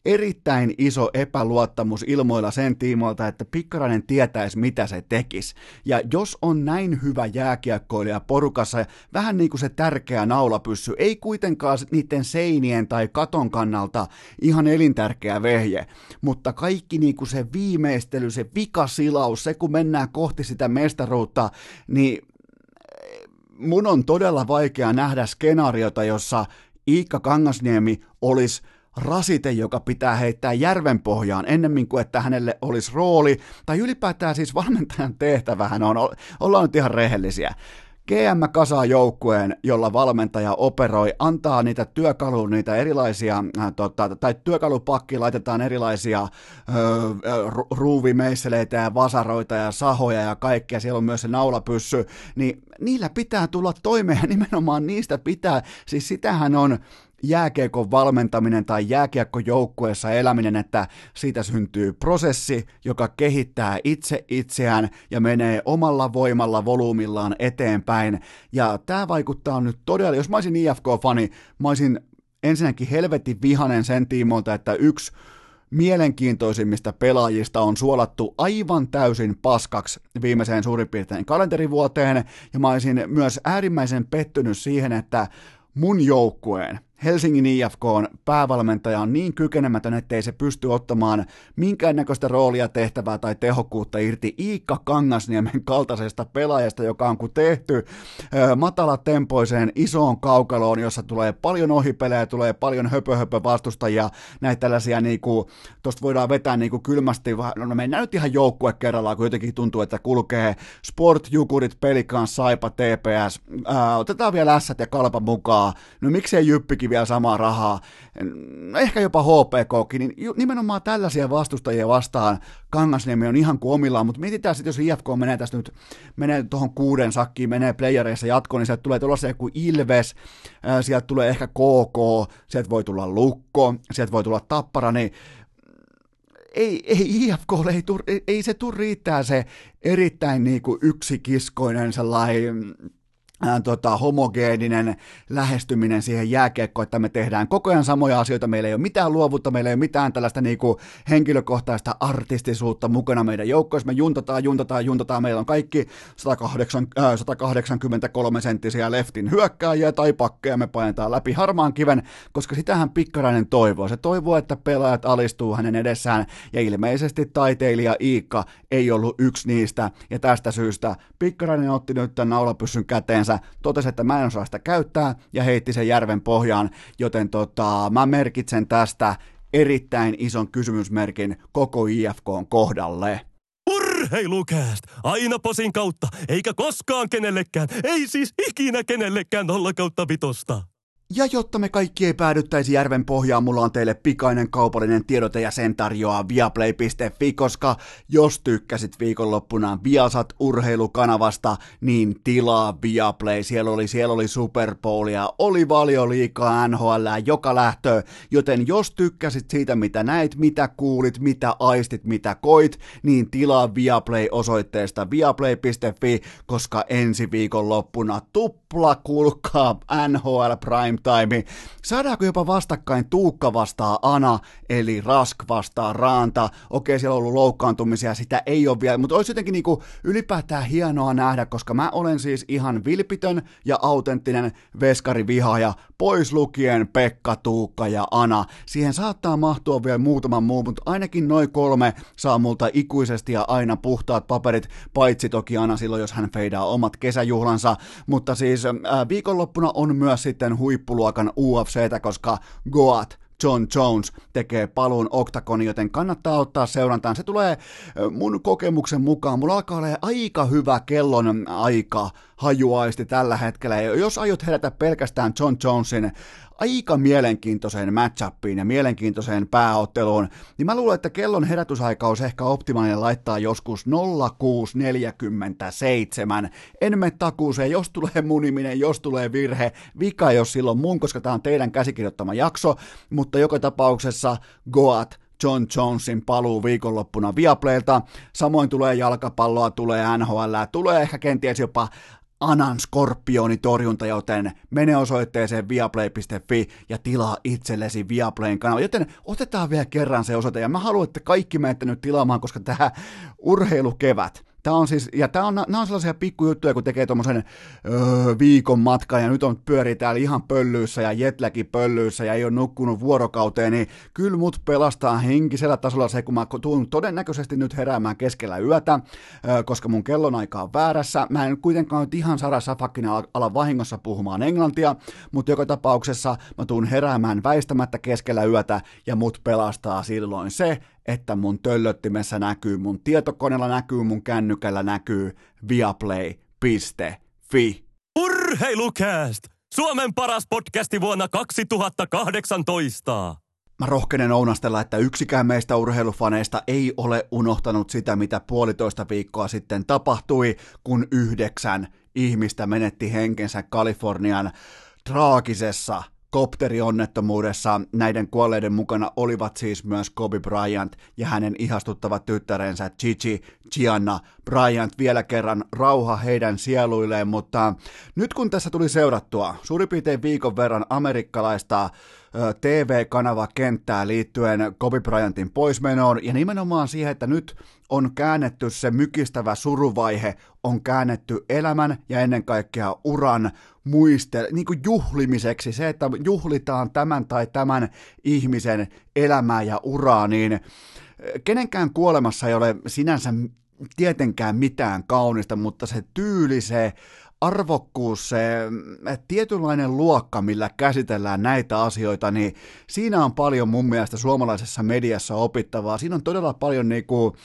erittäin iso epäluottamus ilmoilla sen tiimoilta, että Pikkarainen tietäisi, mitä se tekisi. Ja jos on näin hyvä jääkiekkoilija porukassa, vähän niin kuin se tärkeä naulapyssy, ei kuitenkaan niiden seinien tai katon kannalta ihan elintärkeä vehje, mutta kaikki niin kuin se viimeistely, se vikasilaus, se kun mennään kohti sitä mestaruutta, niin mun on todella vaikea nähdä skenaariota, jossa Iikka Kangasniemi olisi rasite, joka pitää heittää järven pohjaan ennemmin kuin että hänelle olisi rooli, tai ylipäätään siis valmentajan tehtävähän on, ollaan nyt ihan rehellisiä. GM kasaa joukkueen, jolla valmentaja operoi, antaa niitä työkaluja, niitä erilaisia, äh, tota, tai työkalupakki laitetaan erilaisia äh, ruuvimeisseleitä ja vasaroita ja sahoja ja kaikkea, siellä on myös se naulapyssy, niin niillä pitää tulla toimeen nimenomaan niistä pitää, siis sitähän on jääkiekon valmentaminen tai jääkiekkojoukkueessa eläminen, että siitä syntyy prosessi, joka kehittää itse itseään ja menee omalla voimalla, volyymillaan eteenpäin. Ja tämä vaikuttaa nyt todella, jos mä olisin IFK-fani, mä olisin ensinnäkin helvetin vihanen sen tiimoilta, että yksi mielenkiintoisimmista pelaajista on suolattu aivan täysin paskaksi viimeiseen suurin piirtein kalenterivuoteen, ja mä olisin myös äärimmäisen pettynyt siihen, että mun joukkueen Helsingin IFK on päävalmentaja on niin kykenemätön, ettei se pysty ottamaan minkäännäköistä roolia, tehtävää tai tehokkuutta irti Iikka Kangasniemen kaltaisesta pelaajasta, joka on kuin tehty matalatempoiseen isoon kaukaloon, jossa tulee paljon ohipelejä, tulee paljon höpö, höpö vastustajia, näitä tällaisia niinku, tosta voidaan vetää niinku kylmästi, no mennään nyt ihan joukkue kerrallaan, kun jotenkin tuntuu, että kulkee Sport, Jukurit, Pelikan, Saipa, TPS, ää, otetaan vielä ässät ja kalpa mukaan, no miksei Jyppikin vielä samaa rahaa, ehkä jopa HPKkin, niin nimenomaan tällaisia vastustajia vastaan Kangasniemi on ihan kuin omillaan, mutta mietitään sitten, jos IFK menee tästä nyt, menee tuohon kuuden sakkiin, menee playereissa jatkoon, niin sieltä tulee tuollaisia kuin Ilves, sieltä tulee ehkä KK, sieltä voi tulla Lukko, sieltä voi tulla Tappara, niin ei, ei IFK, ei, ei, ei se tule riittää se erittäin niin kuin yksikiskoinen sellainen ää, tota, homogeeninen lähestyminen siihen jääkiekkoon, että me tehdään koko ajan samoja asioita, meillä ei ole mitään luovuutta, meillä ei ole mitään tällaista niinku henkilökohtaista artistisuutta mukana meidän joukkoissa, me juntataan, juntataan, juntataan, meillä on kaikki 108, äh, 183 senttisiä leftin hyökkääjiä tai pakkeja, me painetaan läpi harmaan kiven, koska sitähän Pikkarainen toivoo. Se toivoo, että pelaajat alistuu hänen edessään, ja ilmeisesti taiteilija Iikka ei ollut yksi niistä, ja tästä syystä Pikkarainen otti nyt tämän naulapyssyn käteensä, itsensä, totesi, että mä en osaa sitä käyttää ja heitti sen järven pohjaan, joten tota, mä merkitsen tästä erittäin ison kysymysmerkin koko IFKn kohdalle. Urheilukääst! Aina posin kautta, eikä koskaan kenellekään, ei siis ikinä kenellekään nolla kautta vitosta. Ja jotta me kaikki ei päädyttäisi järven pohjaan, mulla on teille pikainen kaupallinen tiedote ja sen tarjoaa viaplay.fi, koska jos tykkäsit viikonloppuna Viasat urheilukanavasta, niin tilaa Viaplay. Siellä oli, siellä oli Super Bowlia, oli liikaa NHL joka lähtö, joten jos tykkäsit siitä, mitä näit, mitä kuulit, mitä aistit, mitä koit, niin tilaa Viaplay osoitteesta viaplay.fi, koska ensi viikonloppuna tupla kulkaa NHL Prime time. Saadaanko jopa vastakkain Tuukka vastaa Ana, eli Rask vastaa Raanta. Okei, siellä on ollut loukkaantumisia, sitä ei ole vielä, mutta olisi jotenkin niinku ylipäätään hienoa nähdä, koska mä olen siis ihan vilpitön ja autenttinen veskarivihaaja, pois lukien Pekka, Tuukka ja Ana. Siihen saattaa mahtua vielä muutaman muu, mutta ainakin noin kolme saa multa ikuisesti ja aina puhtaat paperit, paitsi toki Ana silloin, jos hän feidaa omat kesäjuhlansa. Mutta siis äh, viikonloppuna on myös sitten huippu huippuluokan UFCtä, koska Goat John Jones tekee paluun Octagoniin, joten kannattaa ottaa seurantaan. Se tulee mun kokemuksen mukaan. Mulla alkaa olla aika hyvä kellon aika hajuaisti tällä hetkellä. Ja jos aiot herätä pelkästään John Jonesin aika mielenkiintoiseen matchupiin ja mielenkiintoiseen pääotteluun, niin mä luulen, että kellon herätysaika olisi ehkä optimaalinen laittaa joskus 0647. En mene takuuseen, jos tulee muniminen, jos tulee virhe, vika jos silloin mun, koska tämä on teidän käsikirjoittama jakso, mutta joka tapauksessa Goat John Jonesin paluu viikonloppuna Viaplaylta. Samoin tulee jalkapalloa, tulee NHL, tulee ehkä kenties jopa Anan Skorpioni-torjunta, joten mene osoitteeseen viaplay.fi ja tilaa itsellesi Viaplayn kanava. Joten otetaan vielä kerran se osoite, ja mä haluan, että kaikki menette nyt tilaamaan, koska tämä urheilukevät, Tämä on siis, ja tämä on, nämä on sellaisia pikkujuttuja, kun tekee tuommoisen öö, viikon matkan ja nyt on pyöri täällä ihan pöllyissä ja jetläkin pöllyissä ja ei ole nukkunut vuorokauteen, niin kyllä mut pelastaa henkisellä tasolla se, kun mä tuun todennäköisesti nyt heräämään keskellä yötä, öö, koska mun kellonaika on väärässä. Mä en kuitenkaan nyt ihan Sara Safakin ala vahingossa puhumaan englantia, mutta joka tapauksessa mä tuun heräämään väistämättä keskellä yötä ja mut pelastaa silloin se, että mun töllöttimessä näkyy, mun tietokoneella näkyy, mun kännykällä näkyy viaplay.fi. Urheilukääst! Suomen paras podcasti vuonna 2018! Mä rohkenen ounastella, että yksikään meistä urheilufaneista ei ole unohtanut sitä, mitä puolitoista viikkoa sitten tapahtui, kun yhdeksän ihmistä menetti henkensä Kalifornian traagisessa kopterionnettomuudessa näiden kuolleiden mukana olivat siis myös Kobe Bryant ja hänen ihastuttavat tyttärensä Gigi Gianna Bryant. Vielä kerran rauha heidän sieluilleen, mutta nyt kun tässä tuli seurattua suurin piirtein viikon verran amerikkalaista TV-kanava kenttää liittyen Kobe Bryantin poismenoon ja nimenomaan siihen, että nyt on käännetty se mykistävä suruvaihe, on käännetty elämän ja ennen kaikkea uran muiste, niin kuin juhlimiseksi, se, että juhlitaan tämän tai tämän ihmisen elämää ja uraa, niin kenenkään kuolemassa ei ole sinänsä tietenkään mitään kaunista, mutta se tyyli, se arvokkuus, se tietynlainen luokka, millä käsitellään näitä asioita, niin siinä on paljon mun mielestä suomalaisessa mediassa opittavaa. Siinä on todella paljon niinku,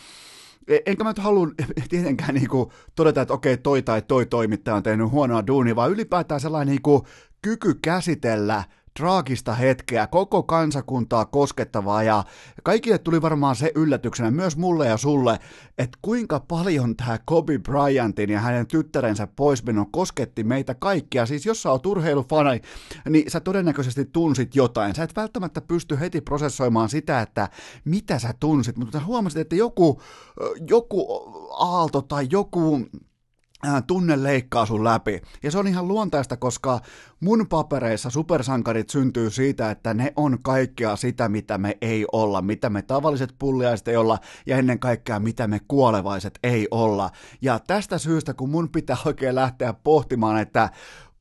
enkä mä nyt halua tietenkään niinku todeta, että okei, toi tai toi toimittaja on tehnyt huonoa duunia, vaan ylipäätään sellainen niinku kyky käsitellä traagista hetkeä, koko kansakuntaa koskettavaa ja kaikille tuli varmaan se yllätyksenä, myös mulle ja sulle, että kuinka paljon tämä Kobe Bryantin ja hänen tyttärensä poismeno kosketti meitä kaikkia. Siis jos sä oot urheilufani, niin sä todennäköisesti tunsit jotain. Sä et välttämättä pysty heti prosessoimaan sitä, että mitä sä tunsit, mutta sä huomasit, että joku, joku aalto tai joku tunne leikkaa sun läpi. Ja se on ihan luontaista, koska mun papereissa supersankarit syntyy siitä, että ne on kaikkea sitä, mitä me ei olla, mitä me tavalliset pulliaiset ei olla, ja ennen kaikkea mitä me kuolevaiset ei olla. Ja tästä syystä, kun mun pitää oikein lähteä pohtimaan, että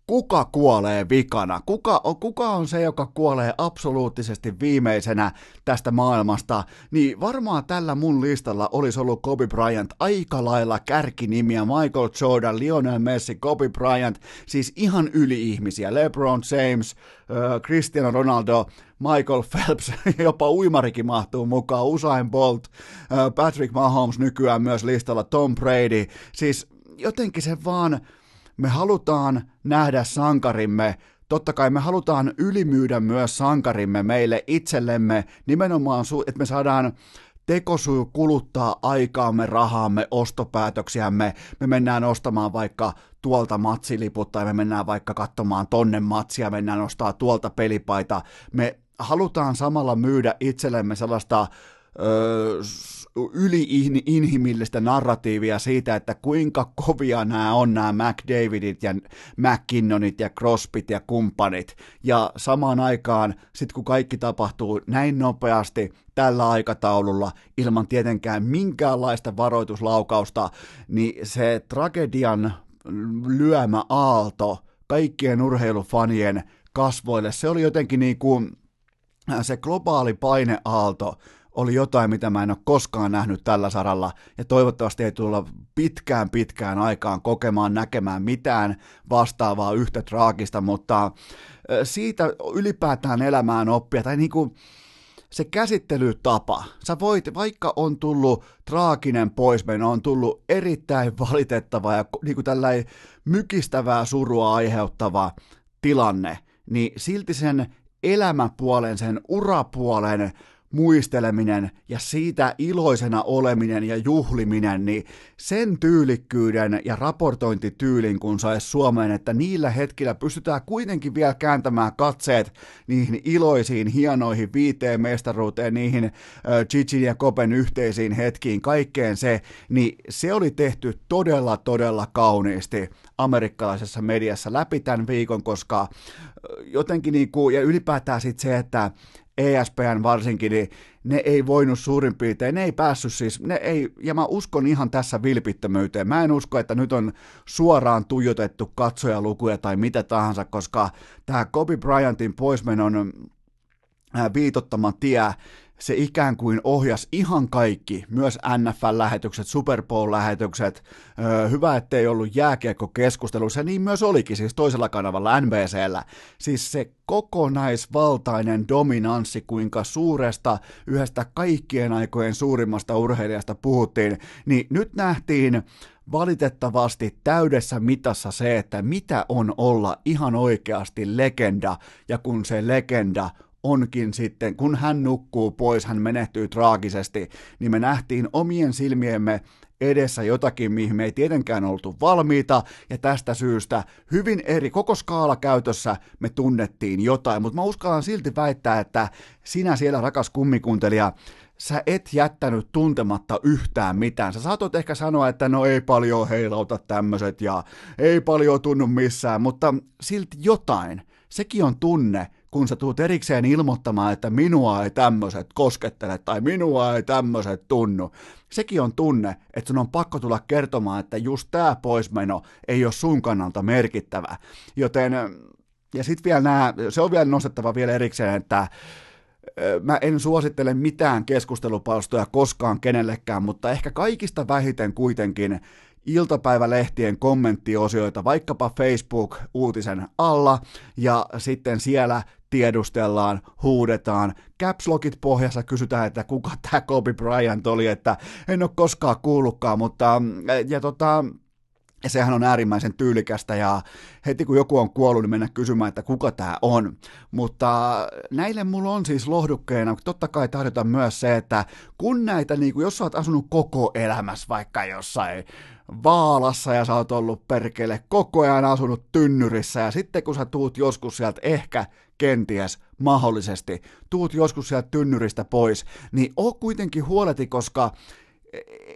kuka kuolee vikana, kuka on, kuka on se, joka kuolee absoluuttisesti viimeisenä tästä maailmasta, niin varmaan tällä mun listalla olisi ollut Kobe Bryant aika lailla kärkinimiä, Michael Jordan, Lionel Messi, Kobe Bryant, siis ihan yli-ihmisiä, LeBron James, äh, Cristiano Ronaldo, Michael Phelps, jopa uimarikin mahtuu mukaan, Usain Bolt, äh, Patrick Mahomes nykyään myös listalla, Tom Brady, siis jotenkin se vaan me halutaan nähdä sankarimme totta kai me halutaan ylimyydä myös sankarimme meille itsellemme, nimenomaan, että me saadaan tekosyy kuluttaa aikaamme, rahaamme, ostopäätöksiämme. Me mennään ostamaan vaikka tuolta matsiliput tai me mennään vaikka katsomaan tonne matsia, mennään ostaa tuolta pelipaita. Me halutaan samalla myydä itsellemme sellaista öö, yli-inhimillistä narratiivia siitä, että kuinka kovia nämä on nämä McDavidit ja McKinnonit ja Crosbyt ja kumppanit. Ja samaan aikaan, sitten kun kaikki tapahtuu näin nopeasti tällä aikataululla, ilman tietenkään minkäänlaista varoituslaukausta, niin se tragedian lyömä aalto kaikkien urheilufanien kasvoille, se oli jotenkin niin kuin se globaali paineaalto oli jotain, mitä mä en ole koskaan nähnyt tällä saralla, ja toivottavasti ei tulla pitkään pitkään aikaan kokemaan, näkemään mitään vastaavaa yhtä traagista, mutta siitä ylipäätään elämään oppia, tai niin kuin se käsittelytapa. Sä voit, vaikka on tullut traaginen poismeno, on tullut erittäin valitettava ja niin kuin tällainen mykistävää surua aiheuttava tilanne, niin silti sen elämäpuolen, sen urapuolen muisteleminen ja siitä iloisena oleminen ja juhliminen, niin sen tyylikkyyden ja raportointityylin kun saisi Suomeen, että niillä hetkillä pystytään kuitenkin vielä kääntämään katseet niihin iloisiin, hienoihin viiteen mestaruuteen, niihin Gigin ja Kopen yhteisiin hetkiin, kaikkeen se, niin se oli tehty todella, todella kauniisti amerikkalaisessa mediassa läpi tämän viikon, koska jotenkin niin kuin, ja ylipäätään sitten se, että ESPN varsinkin, niin ne ei voinut suurin piirtein, ne ei päässyt siis, ne ei, ja mä uskon ihan tässä vilpittömyyteen. Mä en usko, että nyt on suoraan tuijotettu katsojalukuja tai mitä tahansa, koska tämä Kobe Bryantin poismenon viitottama tie, se ikään kuin ohjas ihan kaikki, myös NFL-lähetykset, Super Bowl-lähetykset, öö, hyvä ettei ollut jääkiekko-keskustelu, se niin myös olikin, siis toisella kanavalla NBCllä, siis se kokonaisvaltainen dominanssi, kuinka suuresta, yhdestä kaikkien aikojen suurimmasta urheilijasta puhuttiin, niin nyt nähtiin valitettavasti täydessä mitassa se, että mitä on olla ihan oikeasti legenda, ja kun se legenda onkin sitten, kun hän nukkuu pois, hän menehtyy traagisesti, niin me nähtiin omien silmiemme edessä jotakin, mihin me ei tietenkään oltu valmiita, ja tästä syystä hyvin eri, koko skaala käytössä me tunnettiin jotain, mutta mä uskallan silti väittää, että sinä siellä, rakas kummikuntelija, sä et jättänyt tuntematta yhtään mitään. Sä saatoit ehkä sanoa, että no ei paljon heilauta tämmöiset ja ei paljon tunnu missään, mutta silti jotain. Sekin on tunne, kun sä tuut erikseen ilmoittamaan, että minua ei tämmöiset koskettele tai minua ei tämmöiset tunnu. Sekin on tunne, että sun on pakko tulla kertomaan, että just tämä poismeno ei ole sun kannalta merkittävä. Joten, ja sitten vielä nämä, se on vielä nostettava vielä erikseen, että mä en suosittele mitään keskustelupalstoja koskaan kenellekään, mutta ehkä kaikista vähiten kuitenkin iltapäivälehtien kommenttiosioita vaikkapa Facebook-uutisen alla ja sitten siellä tiedustellaan, huudetaan, capslockit pohjassa kysytään, että kuka tämä Kobe Bryant oli, että en ole koskaan kuullutkaan, mutta ja tota, ja sehän on äärimmäisen tyylikästä ja heti kun joku on kuollut, niin mennä kysymään, että kuka tämä on. Mutta näille mulla on siis lohdukkeena, totta kai tarjota myös se, että kun näitä, niin kuin jos sä oot asunut koko elämässä vaikka jossain Vaalassa ja sä oot ollut perkele koko ajan asunut tynnyrissä ja sitten kun sä tuut joskus sieltä ehkä kenties mahdollisesti tuut joskus sieltä tynnyristä pois, niin oo kuitenkin huoleti, koska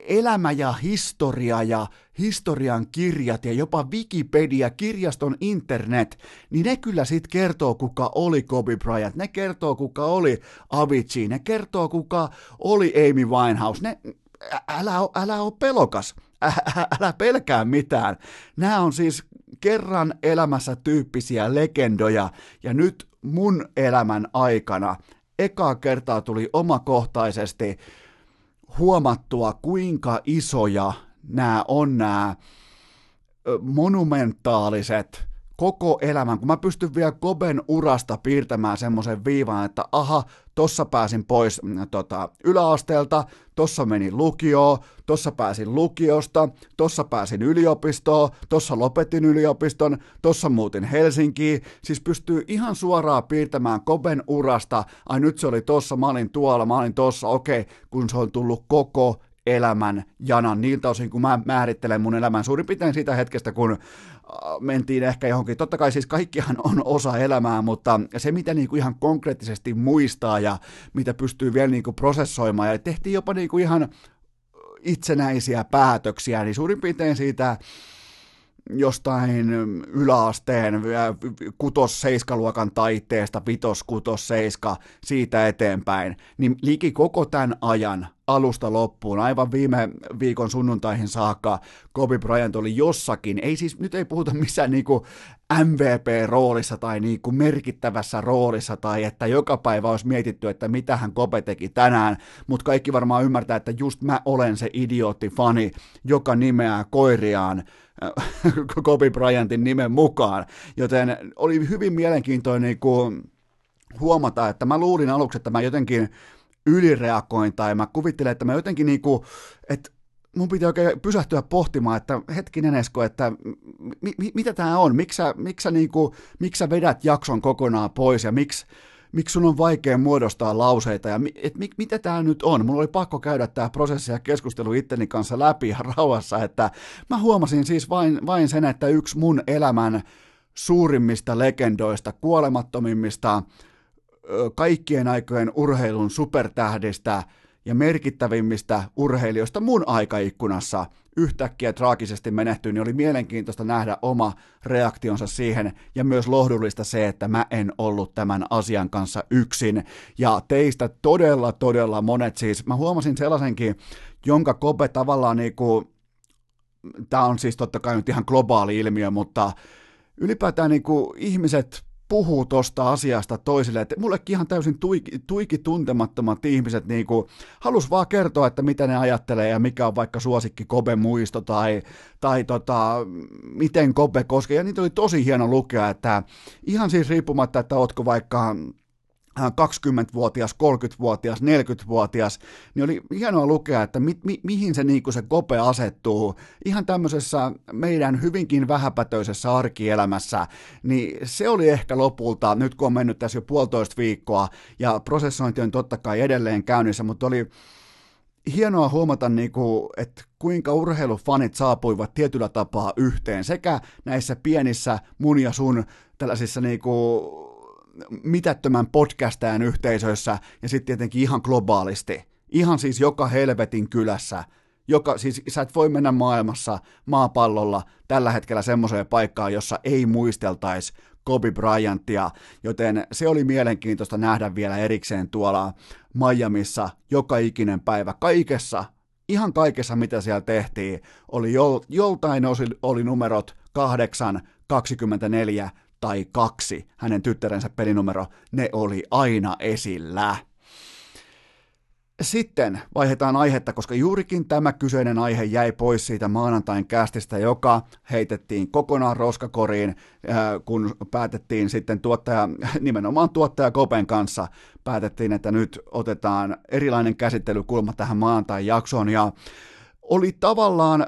elämä ja historia ja historian kirjat ja jopa Wikipedia, kirjaston internet, niin ne kyllä sit kertoo, kuka oli Kobe Bryant, ne kertoo, kuka oli Avicii, ne kertoo, kuka oli Amy Winehouse, ne, älä, älä ole pelokas, älä, älä pelkää mitään. Nämä on siis kerran elämässä tyyppisiä legendoja, ja nyt mun elämän aikana ekaa kertaa tuli omakohtaisesti huomattua, kuinka isoja nämä on nämä monumentaaliset koko elämän, kun mä pystyn vielä Koben urasta piirtämään semmoisen viivan, että aha, tossa pääsin pois mm, tota, yläasteelta, tossa menin lukioon, tossa pääsin lukiosta, tossa pääsin yliopistoon, tossa lopetin yliopiston, tossa muutin Helsinkiin, siis pystyy ihan suoraan piirtämään Koben urasta, ai nyt se oli tossa, mä olin tuolla, mä olin tossa, okei, kun se on tullut koko elämän janan niiltä osin, kun mä määrittelen mun elämän suurin piirtein siitä hetkestä, kun mentiin ehkä johonkin, totta kai siis kaikkihan on osa elämää, mutta se mitä niin kuin ihan konkreettisesti muistaa ja mitä pystyy vielä niin kuin prosessoimaan ja tehtiin jopa niin kuin ihan itsenäisiä päätöksiä, niin suurin piirtein siitä jostain yläasteen kutos luokan taiteesta, vitos, kutos, seiska, siitä eteenpäin, niin liki koko tämän ajan alusta loppuun, aivan viime viikon sunnuntaihin saakka, Kobe Bryant oli jossakin, ei siis, nyt ei puhuta missään niinku MVP-roolissa tai niinku merkittävässä roolissa tai että joka päivä olisi mietitty, että mitä hän Kobe teki tänään, mutta kaikki varmaan ymmärtää, että just mä olen se idiootti-fani, joka nimeää koiriaan Kobe Bryantin nimen mukaan, joten oli hyvin mielenkiintoinen niinku huomata, että mä luulin aluksi, että mä jotenkin ylireagoin tai mä kuvittelen, että mä jotenkin niinku, että mun piti oikein pysähtyä pohtimaan, että hetkinen Esko, että mi, mi, mitä tämä on, miksi sä, miksi, sä niinku, miksi sä vedät jakson kokonaan pois ja miksi, miksi sun on vaikea muodostaa lauseita ja et, mit, mitä tämä nyt on. Mulla oli pakko käydä tämä prosessi ja keskustelu itteni kanssa läpi ja rauhassa, että mä huomasin siis vain, vain sen, että yksi mun elämän suurimmista legendoista, kuolemattomimmista, kaikkien aikojen urheilun supertähdistä ja merkittävimmistä urheilijoista mun aikaikkunassa yhtäkkiä traagisesti menehtyy, niin oli mielenkiintoista nähdä oma reaktionsa siihen ja myös lohdullista se, että mä en ollut tämän asian kanssa yksin. Ja teistä todella, todella monet siis, mä huomasin sellaisenkin, jonka Kobe tavallaan niinku, tämä on siis totta kai nyt ihan globaali ilmiö, mutta ylipäätään niinku ihmiset puhuu tosta asiasta toisille, että mullekin ihan täysin tuiki, tuiki tuntemattomat ihmiset niin kuin, halus vaan kertoa, että mitä ne ajattelee ja mikä on vaikka suosikki Kobe muisto tai, tai tota, miten Kobe koskee, ja niitä oli tosi hieno lukea, että ihan siis riippumatta, että ootko vaikka 20-vuotias, 30-vuotias, 40-vuotias, niin oli hienoa lukea, että mi, mi, mihin se, niin se kope asettuu. Ihan tämmöisessä meidän hyvinkin vähäpätöisessä arkielämässä, niin se oli ehkä lopulta, nyt kun on mennyt tässä jo puolitoista viikkoa, ja prosessointi on totta kai edelleen käynnissä, mutta oli hienoa huomata, niin kuin, että kuinka urheilufanit saapuivat tietyllä tapaa yhteen, sekä näissä pienissä mun ja sun tällaisissa niin kuin, mitättömän podcastajan yhteisöissä ja sitten tietenkin ihan globaalisti. Ihan siis joka helvetin kylässä. Joka, siis sä et voi mennä maailmassa, maapallolla tällä hetkellä semmoiseen paikkaan, jossa ei muisteltaisi Kobe Bryantia, joten se oli mielenkiintoista nähdä vielä erikseen tuolla Miamiissa joka ikinen päivä. Kaikessa, ihan kaikessa mitä siellä tehtiin, oli jol, joltain osin oli numerot 8, 24 tai kaksi, hänen tyttärensä pelinumero, ne oli aina esillä. Sitten vaihdetaan aihetta, koska juurikin tämä kyseinen aihe jäi pois siitä maanantain kästistä, joka heitettiin kokonaan roskakoriin, äh, kun päätettiin sitten tuottaja, nimenomaan tuottaja Kopen kanssa, päätettiin, että nyt otetaan erilainen käsittelykulma tähän maanantain jaksoon, ja oli tavallaan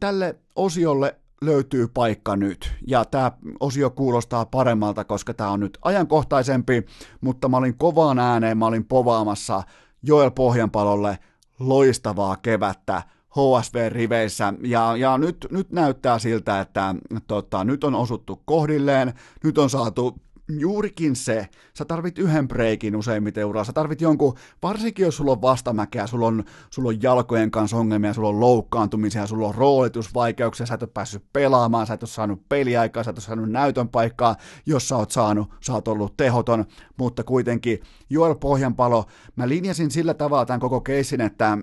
tälle osiolle löytyy paikka nyt. Ja tämä osio kuulostaa paremmalta, koska tämä on nyt ajankohtaisempi, mutta mä olin kovaan ääneen, mä olin povaamassa Joel Pohjanpalolle loistavaa kevättä HSV-riveissä, ja, ja nyt, nyt näyttää siltä, että tota, nyt on osuttu kohdilleen, nyt on saatu juurikin se, sä tarvit yhden breikin useimmiten uraa, sä tarvit jonkun, varsinkin jos sulla on vastamäkeä, sulla on, sulla on jalkojen kanssa ongelmia, sulla on loukkaantumisia, sulla on roolitusvaikeuksia, sä et ole päässyt pelaamaan, sä et ole saanut peliaikaa, sä et ole saanut näytön paikkaa, jos sä oot saanut, sä oot ollut tehoton, mutta kuitenkin Joel Pohjanpalo, mä linjasin sillä tavalla tämän koko keissin, että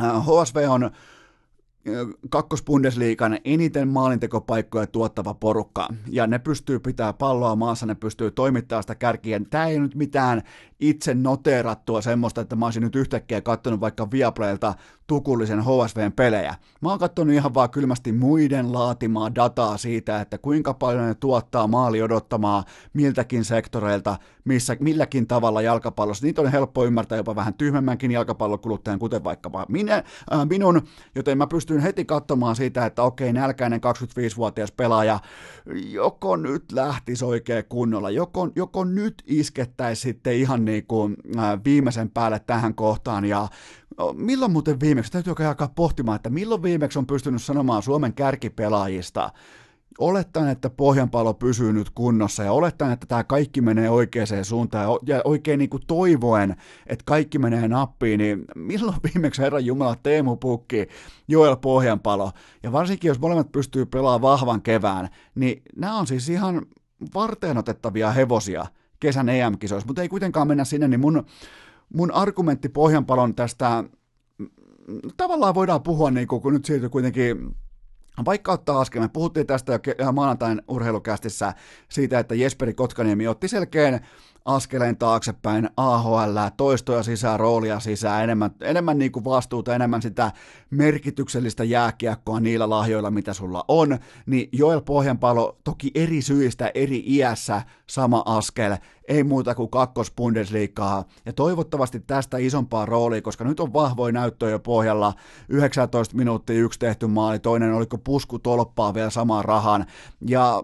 HSV äh, on kakkosbundesliigan eniten maalintekopaikkoja tuottava porukka, ja ne pystyy pitää palloa maassa, ne pystyy toimittamaan sitä kärkiä. Tämä ei nyt mitään itse noteerattua semmoista, että mä olisin nyt yhtäkkiä katsonut vaikka Viaplaylta tukullisen HSVn pelejä. Mä oon katsonut ihan vaan kylmästi muiden laatimaa dataa siitä, että kuinka paljon ne tuottaa maali odottamaa miltäkin sektoreilta, missä, milläkin tavalla jalkapallossa. Niitä on helppo ymmärtää jopa vähän tyhmemmänkin jalkapallokuluttajan, kuten vaikkapa minä, äh, minun, joten mä pystyn heti katsomaan siitä, että okei, nälkäinen 25-vuotias pelaaja, joko nyt lähtisi oikein kunnolla, joko, joko nyt iskettäisi sitten ihan niin kuin, äh, viimeisen päälle tähän kohtaan ja milloin muuten viimeksi, täytyy alkaa pohtimaan, että milloin viimeksi on pystynyt sanomaan Suomen kärkipelaajista, olettaen, että pohjanpalo pysyy nyt kunnossa ja olettaen, että tämä kaikki menee oikeaan suuntaan ja oikein niin kuin toivoen, että kaikki menee nappiin, niin milloin viimeksi Herran Jumala Teemu Pukki, Joel Pohjanpalo ja varsinkin jos molemmat pystyy pelaamaan vahvan kevään, niin nämä on siis ihan varteen otettavia hevosia kesän EM-kisoissa, mutta ei kuitenkaan mennä sinne, niin mun mun argumentti Pohjanpalon tästä, tavallaan voidaan puhua, niin kun nyt siirtyy kuitenkin vaikka ottaa askel, me puhuttiin tästä jo maanantain urheilukästissä siitä, että Jesperi Kotkaniemi otti selkeän askeleen taaksepäin AHL, toistoja sisään, roolia sisään, enemmän, enemmän niin kuin vastuuta, enemmän sitä merkityksellistä jääkiekkoa niillä lahjoilla, mitä sulla on, niin Joel Pohjanpalo toki eri syistä, eri iässä sama askel, ei muuta kuin kakkos Bundesliigaa, ja toivottavasti tästä isompaa roolia, koska nyt on vahvoin näyttö jo pohjalla, 19 minuuttia yksi tehty maali, toinen oliko pusku tolppaa vielä samaan rahan, ja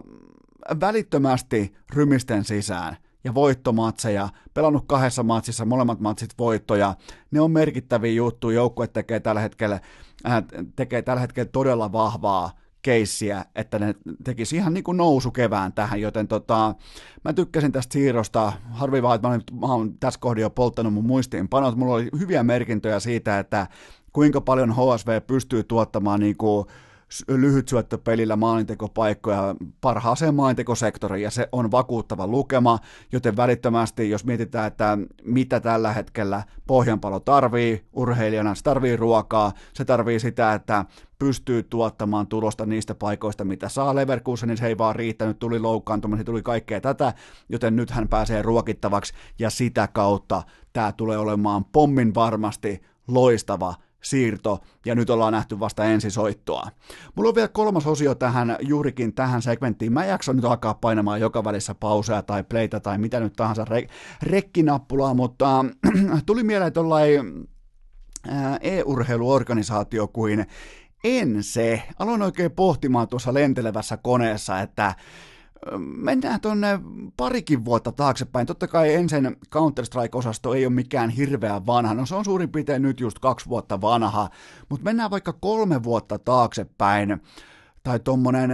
välittömästi rymisten sisään ja voittomatseja, pelannut kahdessa matsissa, molemmat matsit voittoja, ne on merkittäviä juttuja, joukkue tekee tällä hetkellä, äh, tekee tällä hetkellä todella vahvaa keissiä, että ne tekisi ihan niin kuin nousu kevään tähän, joten tota, mä tykkäsin tästä siirrosta, harvi vaan, että mä, olen, mä olen tässä kohdassa jo polttanut mun muistiinpanot, mulla oli hyviä merkintöjä siitä, että kuinka paljon HSV pystyy tuottamaan niin kuin lyhyt syöttöpelillä maalintekopaikkoja parhaaseen maalintekosektoriin, ja se on vakuuttava lukema, joten välittömästi, jos mietitään, että mitä tällä hetkellä Pohjanpalo tarvii urheilijana, se tarvii ruokaa, se tarvii sitä, että pystyy tuottamaan tulosta niistä paikoista, mitä saa Leverkusen, niin se ei vaan riittänyt, tuli loukkaantuminen, tuli kaikkea tätä, joten nyt hän pääsee ruokittavaksi, ja sitä kautta tämä tulee olemaan pommin varmasti loistava siirto, ja nyt ollaan nähty vasta ensisoittoa. Mulla on vielä kolmas osio tähän, juurikin tähän segmenttiin. Mä en jaksa nyt alkaa painamaan joka välissä pauseja tai playtä tai mitä nyt tahansa re- rekkinappulaa, mutta tuli mieleen tuollain e-urheiluorganisaatio kuin Ense. Aloin oikein pohtimaan tuossa lentelevässä koneessa, että mennään tuonne parikin vuotta taaksepäin. Totta kai ensin Counter-Strike-osasto ei ole mikään hirveän vanha, no se on suurin piirtein nyt just kaksi vuotta vanha, mutta mennään vaikka kolme vuotta taaksepäin, tai tuommoinen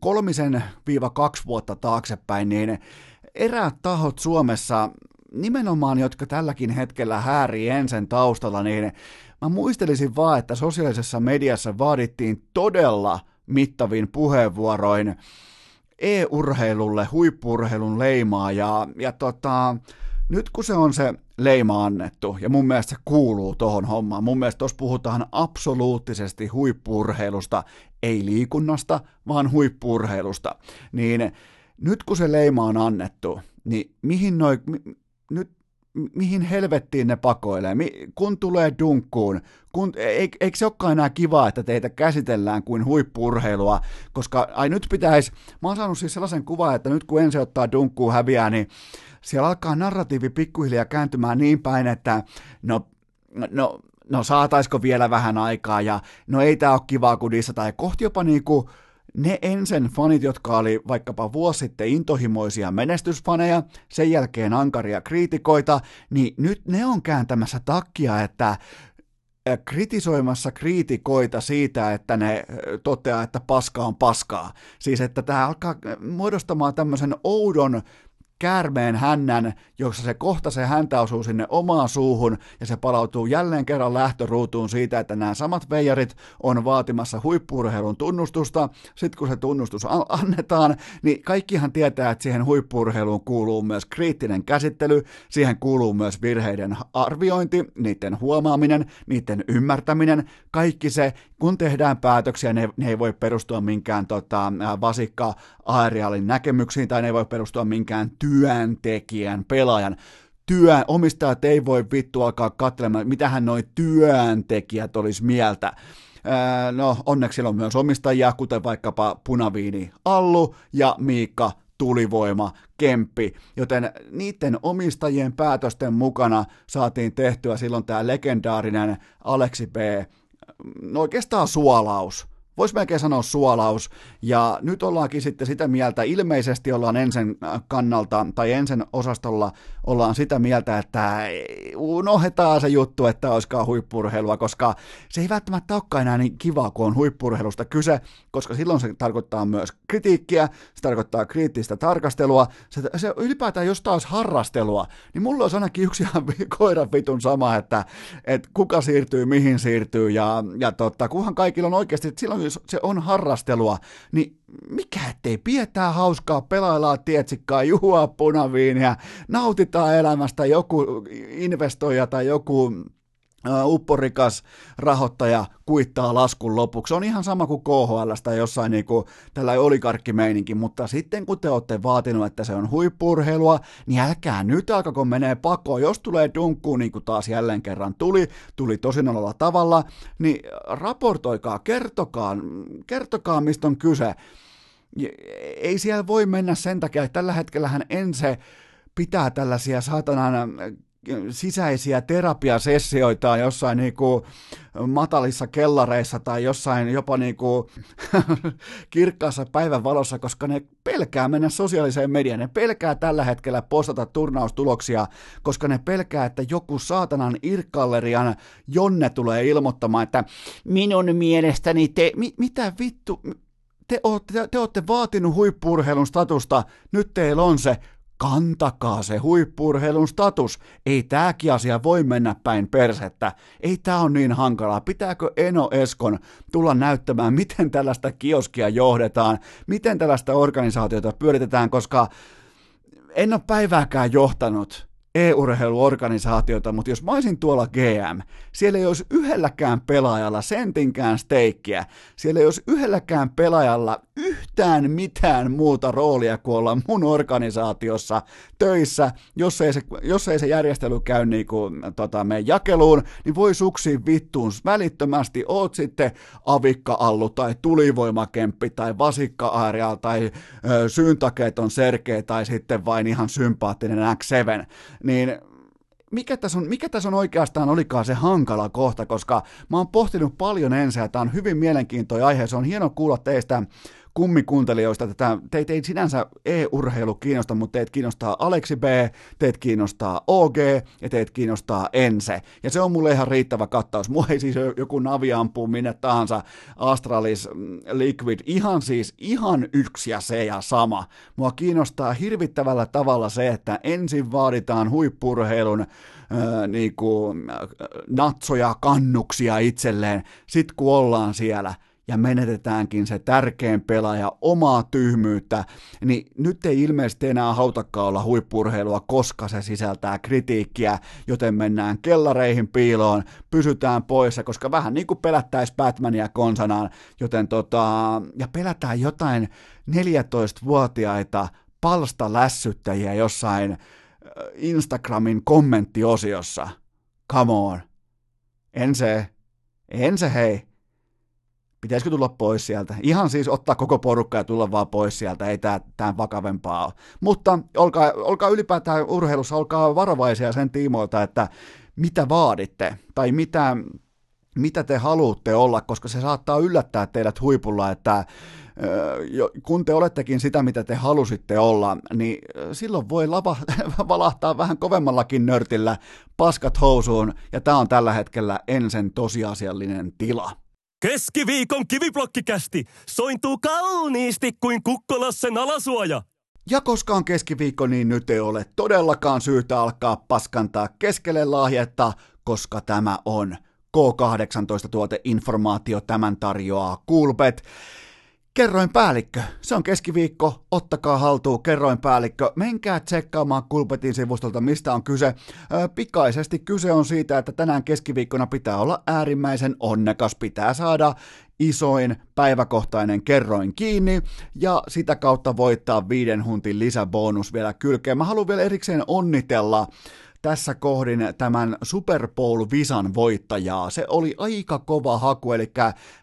kolmisen viiva kaksi vuotta taaksepäin, niin eräät tahot Suomessa, nimenomaan jotka tälläkin hetkellä häärii ensin taustalla, niin mä muistelisin vaan, että sosiaalisessa mediassa vaadittiin todella mittavin puheenvuoroin e-urheilulle huippurheilun leimaa ja, ja tota, nyt kun se on se leima annettu, ja mun mielestä se kuuluu tohon hommaan, mun mielestä tuossa puhutaan absoluuttisesti huippurheilusta, ei liikunnasta, vaan huippurheilusta, niin nyt kun se leima on annettu, niin mihin noi, nyt mihin helvettiin ne pakoilee, kun tulee dunkkuun, kun, eikö se olekaan enää kiva, että teitä käsitellään kuin huippurheilua, koska ai nyt pitäisi, mä oon saanut siis sellaisen kuvan, että nyt kun ensin ottaa dunkkuun häviää, niin siellä alkaa narratiivi pikkuhiljaa kääntymään niin päin, että no, no, no saataisiko vielä vähän aikaa, ja no ei tää ole kivaa kun tai kohti jopa niinku, ne ensin fanit, jotka oli vaikkapa vuosi sitten intohimoisia menestysfaneja, sen jälkeen ankaria kriitikoita, niin nyt ne on kääntämässä takkia, että kritisoimassa kriitikoita siitä, että ne toteaa, että paska on paskaa. Siis että tämä alkaa muodostamaan tämmöisen oudon käärmeen hännän, jossa se kohta se häntä osuu sinne omaan suuhun ja se palautuu jälleen kerran lähtöruutuun siitä, että nämä samat veijarit on vaatimassa huippurheilun tunnustusta. Sitten kun se tunnustus annetaan, niin kaikkihan tietää, että siihen huippurheiluun kuuluu myös kriittinen käsittely, siihen kuuluu myös virheiden arviointi, niiden huomaaminen, niiden ymmärtäminen, kaikki se, kun tehdään päätöksiä, ne, ne ei voi perustua minkään tota, vasikka aerialin näkemyksiin tai ne ei voi perustua minkään työntekijän, pelaajan. Työ, omistajat ei voi vittu alkaa katselemaan, mitähän noi työntekijät olisi mieltä. no, onneksi siellä on myös omistajia, kuten vaikkapa Punaviini Allu ja Miikka tulivoima, kemppi, joten niiden omistajien päätösten mukana saatiin tehtyä silloin tämä legendaarinen Aleksi B, no oikeastaan suolaus, voisi melkein sanoa suolaus, ja nyt ollaankin sitten sitä mieltä, ilmeisesti ollaan ensin kannalta, tai ensin osastolla ollaan sitä mieltä, että unohdetaan se juttu, että olisikaan huippurheilua, koska se ei välttämättä olekaan enää niin kiva, kun on huippurheilusta kyse, koska silloin se tarkoittaa myös kritiikkiä, se tarkoittaa kriittistä tarkastelua, se, se ylipäätään jos taas harrastelua, niin mulla olisi ainakin yksi ihan koiran vitun sama, että, että kuka siirtyy, mihin siirtyy, ja, ja totta, kunhan kaikilla on oikeasti, että silloin jos se on harrastelua, niin mikä ettei pidetään hauskaa, pelaillaan tietsikkaa, juua punaviiniä, nautitaan elämästä, joku investoija tai joku upporikas rahoittaja kuittaa laskun lopuksi. Se on ihan sama kuin KHL tai jossain niin kuin tällä olikarkkimeininki, mutta sitten kun te olette vaatinut, että se on huippurheilua, niin älkää nyt alkako menee pakoon. Jos tulee dunkkuun, niin kuin taas jälleen kerran tuli, tuli tosin olla tavalla, niin raportoikaa, kertokaa, kertokaa mistä on kyse. Ei siellä voi mennä sen takia, että tällä hetkellähän en se pitää tällaisia saatanan sisäisiä terapiasessioitaan jossain niinku matalissa kellareissa tai jossain jopa niinku kirkkaassa päivän valossa, koska ne pelkää mennä sosiaaliseen mediaan, ne pelkää tällä hetkellä postata turnaustuloksia, koska ne pelkää, että joku saatanan irkkallerian Jonne tulee ilmoittamaan, että minun mielestäni te, mi, mitä vittu, te olette, te, te vaatinut huippurheilun statusta, nyt teillä on se, kantakaa se huippurheilun status. Ei tääkin asia voi mennä päin persettä. Ei tää on niin hankalaa. Pitääkö Eno Eskon tulla näyttämään, miten tällaista kioskia johdetaan, miten tällaista organisaatiota pyöritetään, koska en ole päivääkään johtanut e-urheiluorganisaatiota, mutta jos mä olisin tuolla GM, siellä ei olisi yhdelläkään pelaajalla sentinkään steikkiä, siellä ei olisi yhdelläkään pelaajalla yhtään mitään muuta roolia kuin olla mun organisaatiossa töissä, jos ei se, jos ei se järjestely käy niin kuin, tota, meidän jakeluun, niin voi suksi vittuun välittömästi, oot sitten avikka-allu tai tulivoimakemppi tai vasikka tai ö, syyntakeeton serkeä tai sitten vain ihan sympaattinen X7, niin mikä tässä, on, mikä tässä on oikeastaan olikaan se hankala kohta, koska mä oon pohtinut paljon ensin, ja tämä on hyvin mielenkiintoinen aihe, se on hieno kuulla teistä kummikuuntelijoista tätä, teitä ei sinänsä e-urheilu kiinnosta, mutta teitä kiinnostaa Aleksi B, teitä kiinnostaa OG ja teitä kiinnostaa Ense. Ja se on mulle ihan riittävä kattaus. Mua ei siis joku navi ampuu minne tahansa Astralis mm, Liquid, ihan siis ihan yksi ja se ja sama. Mua kiinnostaa hirvittävällä tavalla se, että ensin vaaditaan huippurheilun äh, niinku, natsoja, kannuksia itselleen, sit kun ollaan siellä – ja menetetäänkin se tärkein pelaaja omaa tyhmyyttä, niin nyt ei ilmeisesti enää hautakaan olla huippurheilua, koska se sisältää kritiikkiä, joten mennään kellareihin piiloon, pysytään poissa, koska vähän niin kuin pelättäisi Batmania konsanaan, joten tota, ja pelätään jotain 14-vuotiaita palstalässyttäjiä jossain Instagramin kommenttiosiossa. Come on. En se, en se hei Pitäisikö tulla pois sieltä? Ihan siis ottaa koko porukka ja tulla vaan pois sieltä, ei tämä vakavempaa ole. Mutta olkaa, olkaa ylipäätään urheilussa, olkaa varovaisia sen tiimoilta, että mitä vaaditte tai mitä, mitä te haluatte olla, koska se saattaa yllättää teidät huipulla, että kun te olettekin sitä, mitä te halusitte olla, niin silloin voi lava, valahtaa vähän kovemmallakin nörtillä paskat housuun, ja tämä on tällä hetkellä ensin tosiasiallinen tila. Keskiviikon kiviblokkikästi sointuu kauniisti kuin kukkolassen alasuoja. Ja koska on keskiviikko, niin nyt ei ole todellakaan syytä alkaa paskantaa keskelle lahjetta, koska tämä on K18-tuoteinformaatio, tämän tarjoaa Kulpet. Kerroin päällikkö, se on keskiviikko, ottakaa haltuun kerroin päällikkö, menkää tsekkaamaan Kulpetin sivustolta, mistä on kyse. Pikaisesti kyse on siitä, että tänään keskiviikkona pitää olla äärimmäisen onnekas, pitää saada isoin päiväkohtainen kerroin kiinni ja sitä kautta voittaa viiden huntin lisäbonus vielä kylkeen. Mä haluan vielä erikseen onnitella tässä kohdin tämän Super Bowl-visan voittajaa. Se oli aika kova haku, eli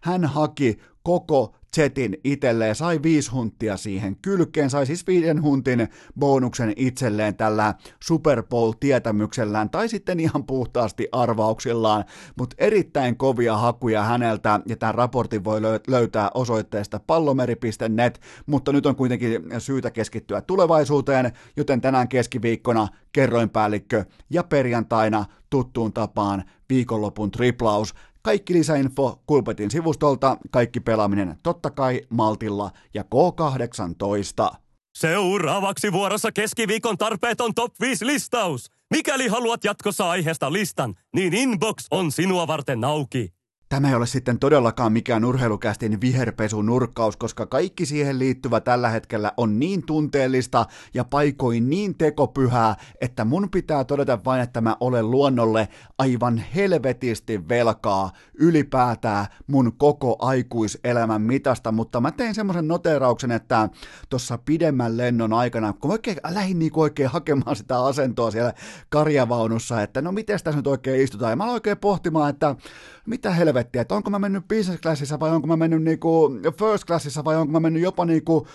hän haki koko setin itselleen, sai viisi hunttia siihen kylkeen, sai siis viiden huntin bonuksen itselleen tällä Super Bowl-tietämyksellään tai sitten ihan puhtaasti arvauksillaan, mutta erittäin kovia hakuja häneltä ja tämän raportin voi löytää osoitteesta pallomeri.net, mutta nyt on kuitenkin syytä keskittyä tulevaisuuteen, joten tänään keskiviikkona kerroinpäällikkö ja perjantaina tuttuun tapaan viikonlopun triplaus. Kaikki lisäinfo Kulpetin sivustolta, kaikki pelaaminen totta kai Maltilla ja K18. Seuraavaksi vuorossa keskiviikon tarpeeton top 5 listaus. Mikäli haluat jatkossa aiheesta listan, niin inbox on sinua varten auki. Tämä ei ole sitten todellakaan mikään urheilukästin viherpesun nurkkaus, koska kaikki siihen liittyvä tällä hetkellä on niin tunteellista ja paikoin niin tekopyhää, että mun pitää todeta vain, että mä olen luonnolle aivan helvetisti velkaa ylipäätään mun koko aikuiselämän mitasta, mutta mä tein semmoisen noterauksen, että tuossa pidemmän lennon aikana, kun mä oikein, lähdin niin oikein hakemaan sitä asentoa siellä karjavaunussa, että no miten tässä nyt oikein istutaan, ja mä aloin oikein pohtimaan, että mitä helvettiä, että onko mä mennyt business classissa vai onko mä mennyt niinku first classissa vai onko mä mennyt jopa niinku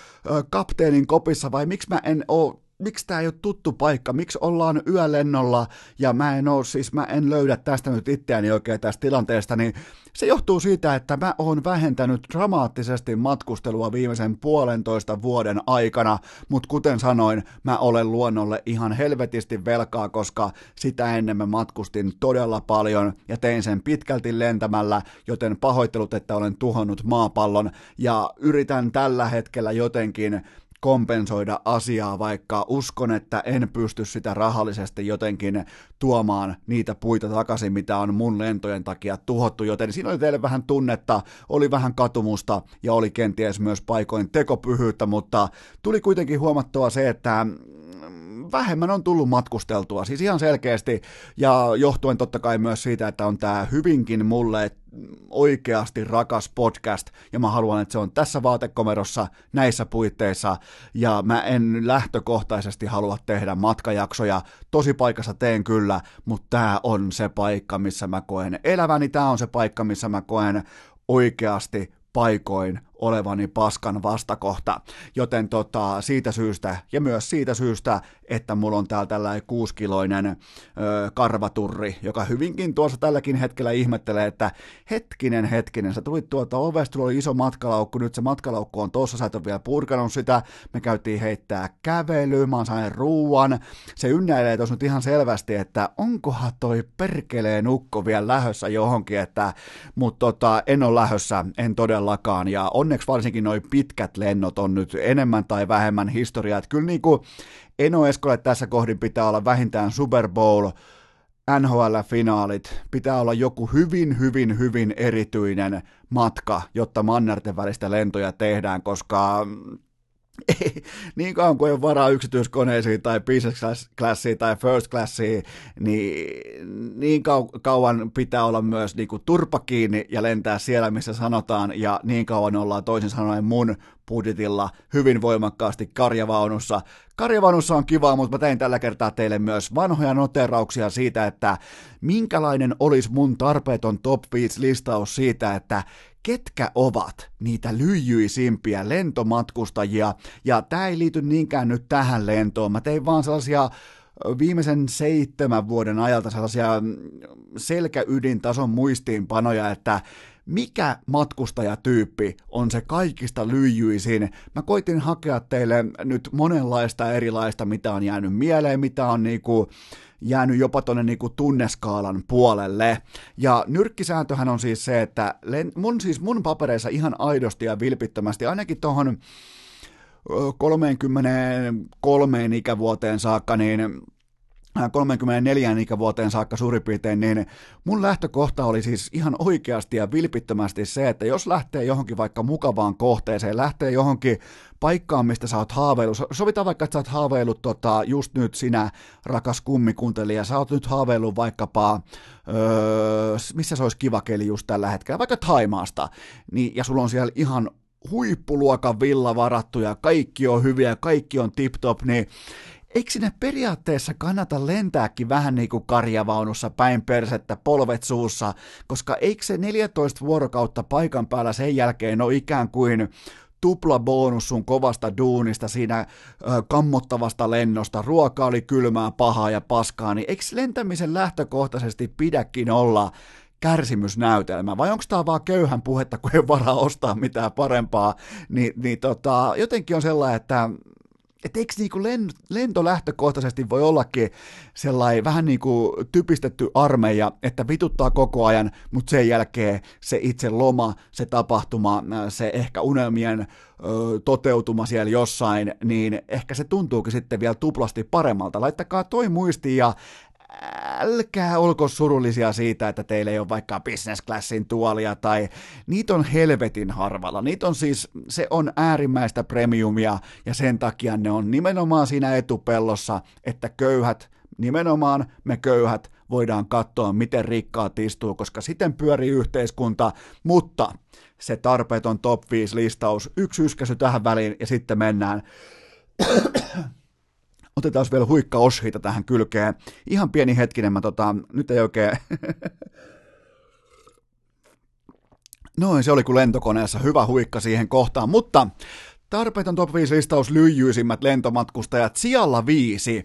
kapteenin kopissa vai miksi mä en oo miksi tämä ei ole tuttu paikka, miksi ollaan yölennolla ja mä en oo, siis mä en löydä tästä nyt itseäni oikein tästä tilanteesta, niin se johtuu siitä, että mä oon vähentänyt dramaattisesti matkustelua viimeisen puolentoista vuoden aikana, mutta kuten sanoin, mä olen luonnolle ihan helvetisti velkaa, koska sitä ennen mä matkustin todella paljon ja tein sen pitkälti lentämällä, joten pahoittelut, että olen tuhonnut maapallon. Ja yritän tällä hetkellä jotenkin kompensoida asiaa, vaikka uskon, että en pysty sitä rahallisesti jotenkin tuomaan niitä puita takaisin, mitä on mun lentojen takia tuhottu, joten siinä oli teille vähän tunnetta, oli vähän katumusta ja oli kenties myös paikoin tekopyhyyttä, mutta tuli kuitenkin huomattua se, että vähemmän on tullut matkusteltua, siis ihan selkeästi, ja johtuen totta kai myös siitä, että on tämä hyvinkin mulle oikeasti rakas podcast, ja mä haluan, että se on tässä vaatekomerossa, näissä puitteissa, ja mä en lähtökohtaisesti halua tehdä matkajaksoja, tosi paikassa teen kyllä, mutta tämä on se paikka, missä mä koen eläväni, tämä on se paikka, missä mä koen oikeasti paikoin olevani paskan vastakohta, joten tota, siitä syystä ja myös siitä syystä, että mulla on täällä tällainen kuuskiloinen ö, karvaturri, joka hyvinkin tuossa tälläkin hetkellä ihmettelee, että hetkinen, hetkinen, sä tulit tuolta ovesta, tuolla oli iso matkalaukku, nyt se matkalaukku on tuossa, sä et ole vielä purkanut sitä, me käytiin heittää kävelyä, mä oon ruuan, se ynnäilee tuossa nyt ihan selvästi, että onkohan toi perkeleen ukko vielä lähössä johonkin, että, mutta tota, en ole lähössä, en todellakaan, ja on onneksi varsinkin noin pitkät lennot on nyt enemmän tai vähemmän historiaa. Että kyllä niin kuin Eno Eskolle tässä kohdin pitää olla vähintään Super Bowl, NHL-finaalit, pitää olla joku hyvin, hyvin, hyvin erityinen matka, jotta mannerten välistä lentoja tehdään, koska niin kauan kuin ei ole varaa yksityiskoneisiin tai business classiin tai first classiin, niin niin kau- kauan pitää olla myös niin kuin turpa kiinni ja lentää siellä, missä sanotaan, ja niin kauan ollaan toisin sanoen mun budjetilla hyvin voimakkaasti karjavaunussa. Karjavaunussa on kivaa, mutta mä tein tällä kertaa teille myös vanhoja noterauksia siitä, että minkälainen olisi mun tarpeeton top 5 listaus siitä, että ketkä ovat niitä lyijyisimpiä lentomatkustajia, ja tämä ei liity niinkään nyt tähän lentoon, mä tein vaan sellaisia viimeisen seitsemän vuoden ajalta sellaisia selkäydintason muistiinpanoja, että mikä matkustajatyyppi on se kaikista lyijyisin. Mä koitin hakea teille nyt monenlaista erilaista, mitä on jäänyt mieleen, mitä on niinku jäänyt jopa tuonne niinku tunneskaalan puolelle. Ja nyrkkisääntöhän on siis se, että mun, siis mun papereissa ihan aidosti ja vilpittömästi, ainakin tuohon 33 ikävuoteen saakka, niin 34 ikävuoteen saakka suurin piirtein, niin mun lähtökohta oli siis ihan oikeasti ja vilpittömästi se, että jos lähtee johonkin vaikka mukavaan kohteeseen, lähtee johonkin paikkaan, mistä sä oot haaveillut, sovitaan vaikka, että sä oot haaveillut tota, just nyt sinä, rakas kummikuntelija, sä oot nyt haaveillut vaikkapa, öö, missä se olisi kiva keli just tällä hetkellä, vaikka Taimaasta, niin, ja sulla on siellä ihan huippuluokan villa varattu ja kaikki on hyviä, kaikki on tip-top, niin eikö sinne periaatteessa kannata lentääkin vähän niin kuin karjavaunussa päin persettä, polvet suussa, koska eikö se 14 vuorokautta paikan päällä sen jälkeen ole ikään kuin tupla bonus sun kovasta duunista siinä ö, kammottavasta lennosta, ruoka oli kylmää, pahaa ja paskaa, niin eikö lentämisen lähtökohtaisesti pidäkin olla kärsimysnäytelmä, vai onko tämä vaan köyhän puhetta, kun ei varaa ostaa mitään parempaa, niin, niin tota, jotenkin on sellainen, että et eikö niinku lento lähtökohtaisesti voi ollakin sellainen vähän niin kuin typistetty armeija, että vituttaa koko ajan, mutta sen jälkeen se itse loma, se tapahtuma, se ehkä unelmien toteutuma siellä jossain, niin ehkä se tuntuukin sitten vielä tuplasti paremmalta. Laittakaa toi muistiin ja älkää olko surullisia siitä, että teillä ei ole vaikka business classin tuolia tai niitä on helvetin harvalla. Niitä on siis, se on äärimmäistä premiumia ja sen takia ne on nimenomaan siinä etupellossa, että köyhät, nimenomaan me köyhät, voidaan katsoa, miten rikkaat istuu, koska sitten pyörii yhteiskunta, mutta se tarpeeton top 5 listaus, yksi yskäsy tähän väliin ja sitten mennään Otetaan vielä huikka oshiita tähän kylkeen. Ihan pieni hetkinen, mä tota, nyt ei oikein... Noin, se oli kuin lentokoneessa hyvä huikka siihen kohtaan, mutta Tarpeeton top 5 listaus lyijyisimmät lentomatkustajat sijalla viisi.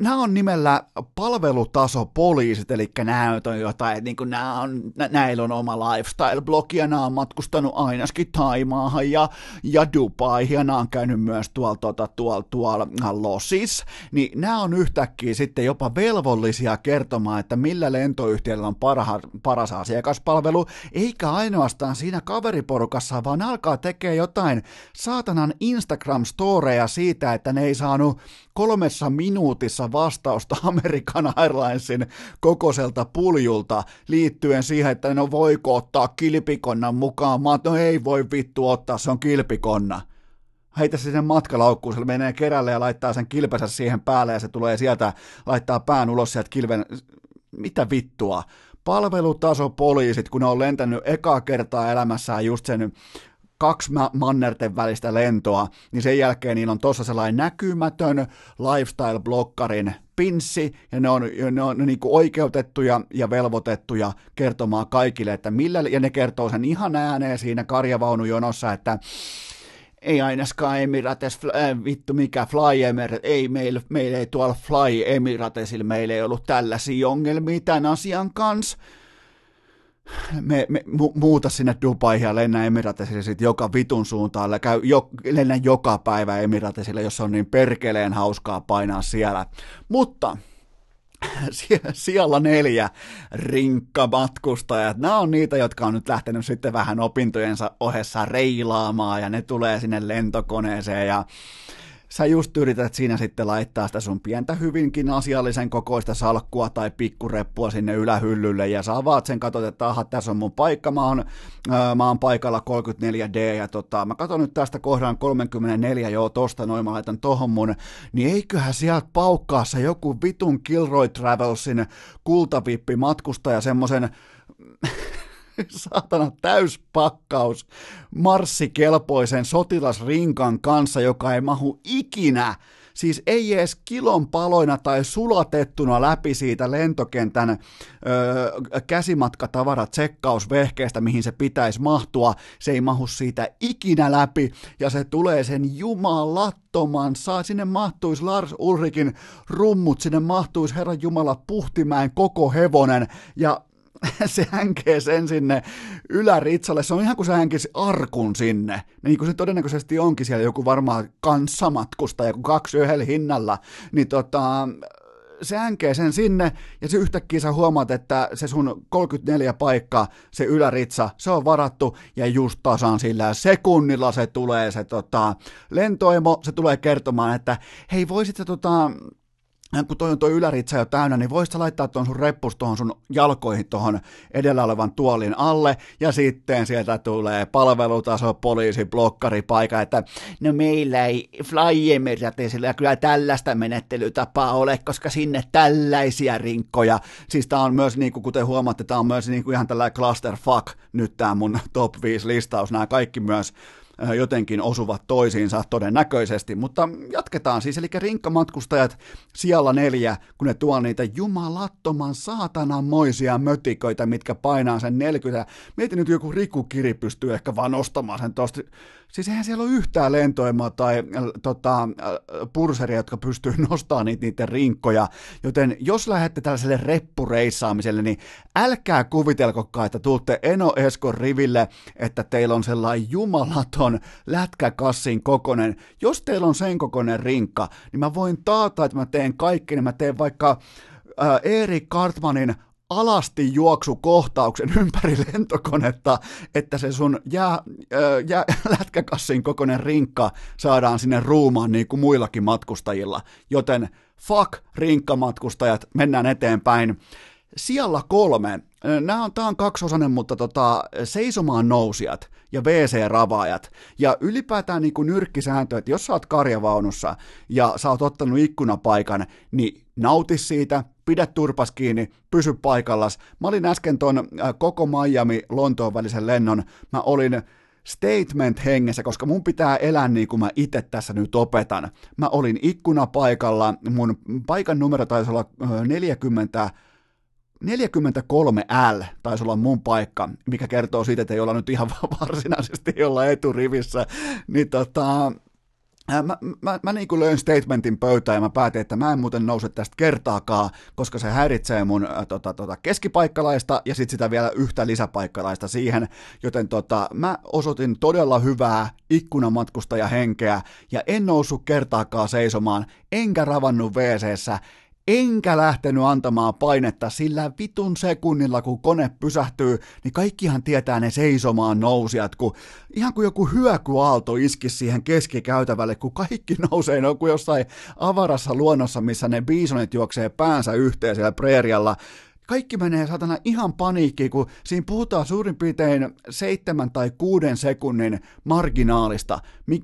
Nämä on nimellä palvelutasopoliisit, eli nämä on jotain, niin kuin nämä on, näillä on oma lifestyle-blogi, ja nämä on matkustanut ainakin Taimaahan ja, ja Dubaihin, ja nämä on käynyt myös tuolla, tuolla, tuolla, tuolla Lossis, niin nämä on yhtäkkiä sitten jopa velvollisia kertomaan, että millä lentoyhtiöllä on parha, paras asiakaspalvelu, eikä ainoastaan siinä kaveriporukassa, vaan alkaa tekemään jotain saatanan Instagram-storeja siitä, että ne ei saanut kolmessa minuutissa vastausta American Airlinesin kokoiselta puljulta liittyen siihen, että no voiko ottaa kilpikonnan mukaan. Mä no ei voi vittu ottaa, se on kilpikonna. Heitä se sinne matkalaukkuun, se menee kerälle ja laittaa sen kilpensä siihen päälle ja se tulee sieltä, laittaa pään ulos sieltä kilven, mitä vittua. Palvelutaso poliisit, kun ne on lentänyt ekaa kertaa elämässään just sen kaksi mannerten välistä lentoa, niin sen jälkeen niillä on tuossa sellainen näkymätön lifestyle-blokkarin pinssi, ja ne on, ne on niin kuin oikeutettuja ja velvoitettuja kertomaan kaikille, että millä, ja ne kertoo sen ihan ääneen siinä karjavaunujonossa, että ei ainakaan Emirates, äh, vittu mikä Fly Emirates, ei meillä, meillä ei tuolla Fly Emiratesilla, meillä ei ollut tällaisia ongelmia tämän asian kanssa, me, me mu, muuta sinne Dubaihin ja lennä Emiratesille sit joka vitun suuntaan, käy jo, lennä joka päivä Emiratesille, jos on niin perkeleen hauskaa painaa siellä. Mutta siellä neljä rinkkamatkustajat. Nämä on niitä, jotka on nyt lähtenyt sitten vähän opintojensa ohessa reilaamaan ja ne tulee sinne lentokoneeseen ja sä just yrität siinä sitten laittaa sitä sun pientä hyvinkin asiallisen kokoista salkkua tai pikkureppua sinne ylähyllylle ja sä avaat sen, katsot, että aha, tässä on mun paikka, mä oon, ää, mä oon paikalla 34D ja tota, mä katson nyt tästä kohdan 34, joo tosta noin mä laitan tohon mun, niin eiköhän sieltä paukkaa se joku vitun Kilroy Travelsin kultavippi matkustaja semmosen saatana täyspakkaus marssikelpoisen sotilasrinkan kanssa, joka ei mahu ikinä siis ei edes kilon paloina tai sulatettuna läpi siitä lentokentän ö, käsimatkatavara tsekkausvehkeestä, mihin se pitäisi mahtua, se ei mahu siitä ikinä läpi, ja se tulee sen jumalattoman, saa, sinne mahtuisi Lars Ulrikin rummut, sinne mahtuisi Herran Jumala Puhtimäen koko hevonen, ja se hänkee sen sinne yläritsalle. Se on ihan kuin se hänkisi arkun sinne. Niin kuin se todennäköisesti onkin siellä joku varmaan kanssamatkustaja, joku kaksi yhdellä hinnalla. Niin tota, se hänkee sen sinne, ja se yhtäkkiä sä huomaat, että se sun 34 paikka, se yläritsa, se on varattu, ja just tasan sillä sekunnilla se tulee se tota, lentoimo, se tulee kertomaan, että hei voisit sä tota, kun toi toi yläritsa jo täynnä, niin voisit laittaa tuon sun reppus tuohon sun jalkoihin tuohon edellä olevan tuolin alle, ja sitten sieltä tulee palvelutaso, poliisi, blokkari, paikka, että no meillä ei Fly Emiratesilla kyllä tällaista menettelytapaa ole, koska sinne tällaisia rinkkoja, siis tää on myös, niin kuin, kuten huomaatte, tää on myös niin kuin ihan tällainen clusterfuck, nyt tää mun top 5 listaus, nämä kaikki myös jotenkin osuvat toisiinsa todennäköisesti, mutta jatketaan siis, eli rinkkamatkustajat siellä neljä, kun ne tuo niitä jumalattoman saatananmoisia mötiköitä, mitkä painaa sen 40. Mietin nyt joku Riku Kiri pystyy ehkä vaan nostamaan sen tosta Siis eihän siellä ole yhtään lentoimaa tai äh, tota, äh, purseria, jotka pystyy nostamaan niitä, niiden rinkkoja, joten jos lähdette tällaiselle reppureissaamiselle, niin älkää kuvitelkokaan, että tuutte Eno Eskon riville, että teillä on sellainen jumalaton lätkäkassin kokonen. Jos teillä on sen kokoinen rinkka, niin mä voin taata, että mä teen kaikki, niin mä teen vaikka äh, Erik Kartmanin alasti juoksukohtauksen ympäri lentokonetta, että se sun jää, jää, lätkäkassin kokoinen rinkka saadaan sinne ruumaan niin kuin muillakin matkustajilla. Joten fuck rinkkamatkustajat, mennään eteenpäin. Siellä kolme. Nämä on, tämä on kaksosainen, mutta tota, seisomaan nousijat ja WC-ravaajat. Ja ylipäätään niin kuin nyrkkisääntö, että jos sä oot karjavaunussa ja sä oot ottanut ikkunapaikan, niin nauti siitä, pidä turpas kiinni, pysy paikallas. Mä olin äsken ton äh, koko Miami-Lontoon välisen lennon, mä olin statement hengessä, koska mun pitää elää niin kuin mä itse tässä nyt opetan. Mä olin ikkunapaikalla, mun paikan numero taisi olla 40 äh, 43L taisi olla mun paikka, mikä kertoo siitä, että ei olla nyt ihan varsinaisesti olla eturivissä, niin tota, Mä, mä, mä niin kuin löin statementin pöytään ja mä päätin, että mä en muuten nouse tästä kertaakaan, koska se häiritsee mun äh, tota, tota, keskipaikkalaista ja sitten sitä vielä yhtä lisäpaikkalaista siihen, joten tota, mä osoitin todella hyvää ikkunamatkustajahenkeä ja en noussut kertaakaan seisomaan, enkä ravannut wc enkä lähtenyt antamaan painetta sillä vitun sekunnilla, kun kone pysähtyy, niin kaikkihan tietää ne seisomaan nousijat, kun ihan kuin joku hyökyaalto iski siihen keskikäytävälle, kun kaikki nousee, no kuin jossain avarassa luonnossa, missä ne biisonit juoksee päänsä yhteen siellä preerialla, kaikki menee satana ihan paniikkiin, kun siinä puhutaan suurin piirtein seitsemän tai kuuden sekunnin marginaalista,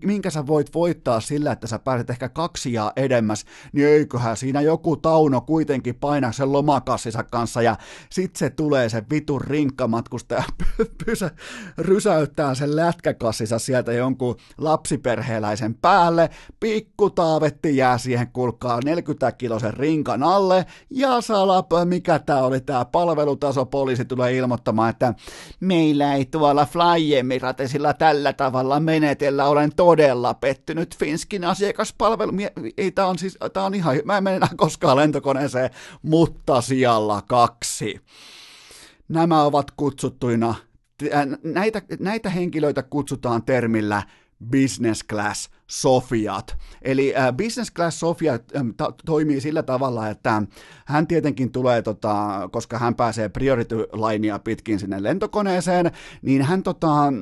minkä sä voit voittaa sillä, että sä pääset ehkä kaksi ja edemmäs, niin eiköhän siinä joku Tauno kuitenkin painaa sen lomakassissa kanssa ja sit se tulee se vitun rinkkamatkustaja pysä, rysäyttää sen lätkäkassissa sieltä jonkun lapsiperheeläisen päälle, pikku taavetti jää siihen kulkaa 40 kilosen rinkan alle ja salap, mikä tää oli tää palvelutaso, poliisi tulee ilmoittamaan, että meillä ei tuolla Flyemiratesilla tällä tavalla menetellä, olen todella pettynyt Finskin asiakaspalvelu. Ei, tää on siis, tää on ihan, mä en mene enää koskaan lentokoneeseen, mutta sijalla kaksi. Nämä ovat kutsuttuina, näitä, näitä henkilöitä kutsutaan termillä business class Sofiat. Eli äh, Business Class Sofia äh, ta- toimii sillä tavalla, että hän tietenkin tulee, tota, koska hän pääsee priority-lainia pitkin sinne lentokoneeseen, niin hän tota,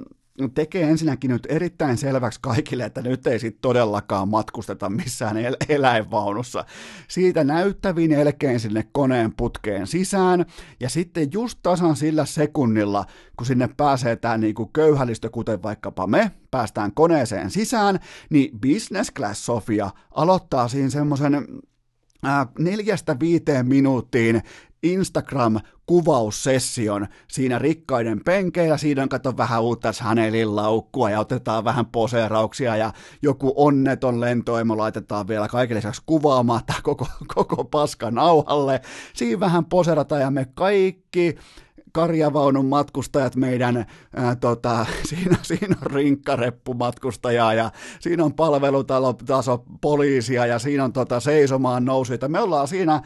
tekee ensinnäkin nyt erittäin selväksi kaikille, että nyt ei sitten todellakaan matkusteta missään el- eläinvaunussa. Siitä näyttäviin elkein sinne koneen putkeen sisään, ja sitten just tasan sillä sekunnilla, kun sinne pääsee tämä niinku köyhälistö, kuten vaikkapa me, päästään koneeseen sisään, niin Business Class Sofia aloittaa siinä semmoisen neljästä viiteen minuuttiin Instagram-kuvaussession siinä rikkaiden penkeillä, siinä on kato vähän uutta Chanelin laukkua ja otetaan vähän poseerauksia ja joku onneton lentoimo laitetaan vielä kaikille lisäksi kuvaamaan koko, koko paska nauhalle. Siinä vähän poserataan ja me kaikki karjavaunun matkustajat meidän, ää, tota, siinä, siinä on rinkkareppumatkustajaa ja siinä on palvelutaso poliisia ja siinä on tota, seisomaan nousuita. Me ollaan siinä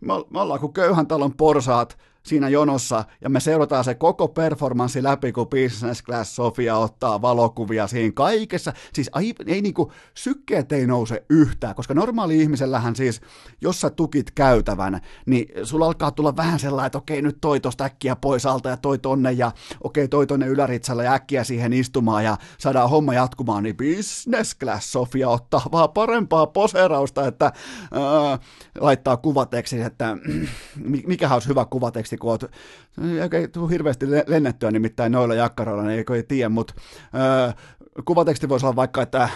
me, me ollaan kuin köyhän talon porsaat siinä jonossa, ja me seurataan se koko performanssi läpi, kun Business Class Sofia ottaa valokuvia siinä kaikessa. Siis ai, ei niinku, sykkeet ei nouse yhtään, koska normaali ihmisellähän siis, jos sä tukit käytävän, niin sulla alkaa tulla vähän sellainen, että okei, nyt toi tosta äkkiä pois alta ja toi tonne, ja okei, toi tonne yläritsällä ja äkkiä siihen istumaan, ja saadaan homma jatkumaan, niin Business Class Sofia ottaa vaan parempaa poserausta, että äh, laittaa kuvateksti, että mikä olisi hyvä kuvateksti, kun oot, ei tule hirveästi lennettyä nimittäin noilla jakkaroilla, niin eikö ei tiedä, mutta öö, kuvateksti voisi olla vaikka, että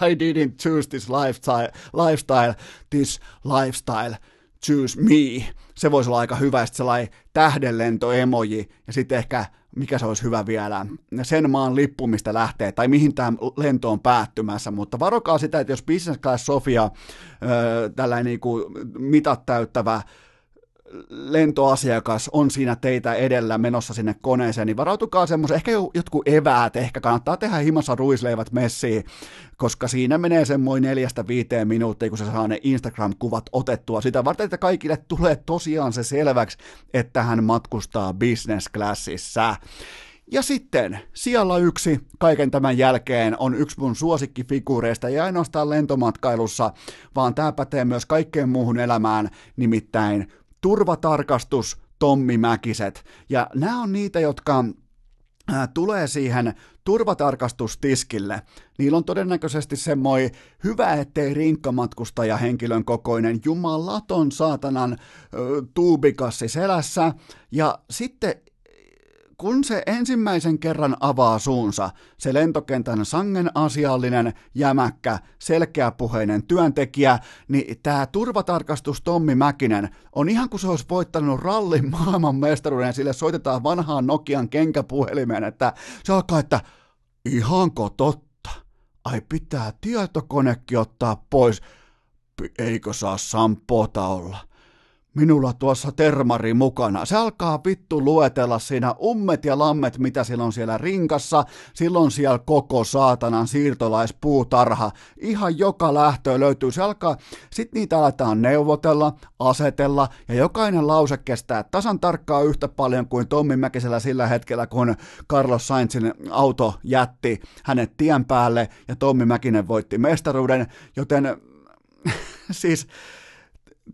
I didn't choose this lifestyle, lifestyle, this lifestyle choose me. Se voisi olla aika hyvä, sitten sellainen tähdenlento emoji, ja sitten ehkä, mikä se olisi hyvä vielä, sen maan lippu, mistä lähtee, tai mihin tämä lento on päättymässä, mutta varokaa sitä, että jos Business Class Sofia, tällainen niin kuin mitat täyttävä, lentoasiakas on siinä teitä edellä menossa sinne koneeseen, niin varautukaa semmoisen, ehkä jotkut eväät, ehkä kannattaa tehdä himassa ruisleivät messiin, koska siinä menee semmoinen neljästä viiteen minuuttia, kun se saa ne Instagram-kuvat otettua. Sitä varten, että kaikille tulee tosiaan se selväksi, että hän matkustaa business classissa. Ja sitten sijalla yksi kaiken tämän jälkeen on yksi mun suosikkifiguureista, ei ainoastaan lentomatkailussa, vaan tämä pätee myös kaikkeen muuhun elämään, nimittäin turvatarkastus, Tommi Mäkiset. Ja nämä on niitä, jotka tulee siihen turvatarkastustiskille, niillä on todennäköisesti semmoinen hyvä, ettei rinkkamatkustaja henkilön kokoinen jumalaton saatanan tuubikassi selässä, ja sitten kun se ensimmäisen kerran avaa suunsa, se lentokentän sangen asiallinen, jämäkkä, selkeäpuheinen työntekijä, niin tämä turvatarkastus Tommi Mäkinen on ihan kuin se olisi voittanut rallin maailmanmestaruuden ja sille soitetaan vanhaan Nokian kenkäpuhelimeen, että se alkaa, että ihanko totta? Ai pitää tietokonekin ottaa pois. eikö saa sampota olla? Minulla tuossa termari mukana. Se alkaa vittu luetella siinä ummet ja lammet, mitä sillä on siellä rinkassa. Silloin siellä koko saatanan siirtolaispuutarha. Ihan joka lähtö löytyy. Se alkaa, sit niitä aletaan neuvotella, asetella, ja jokainen lause kestää tasan tarkkaa yhtä paljon kuin Tommi Mäkisellä sillä hetkellä, kun Carlos Sainzin auto jätti hänet tien päälle, ja Tommi Mäkinen voitti mestaruuden, joten siis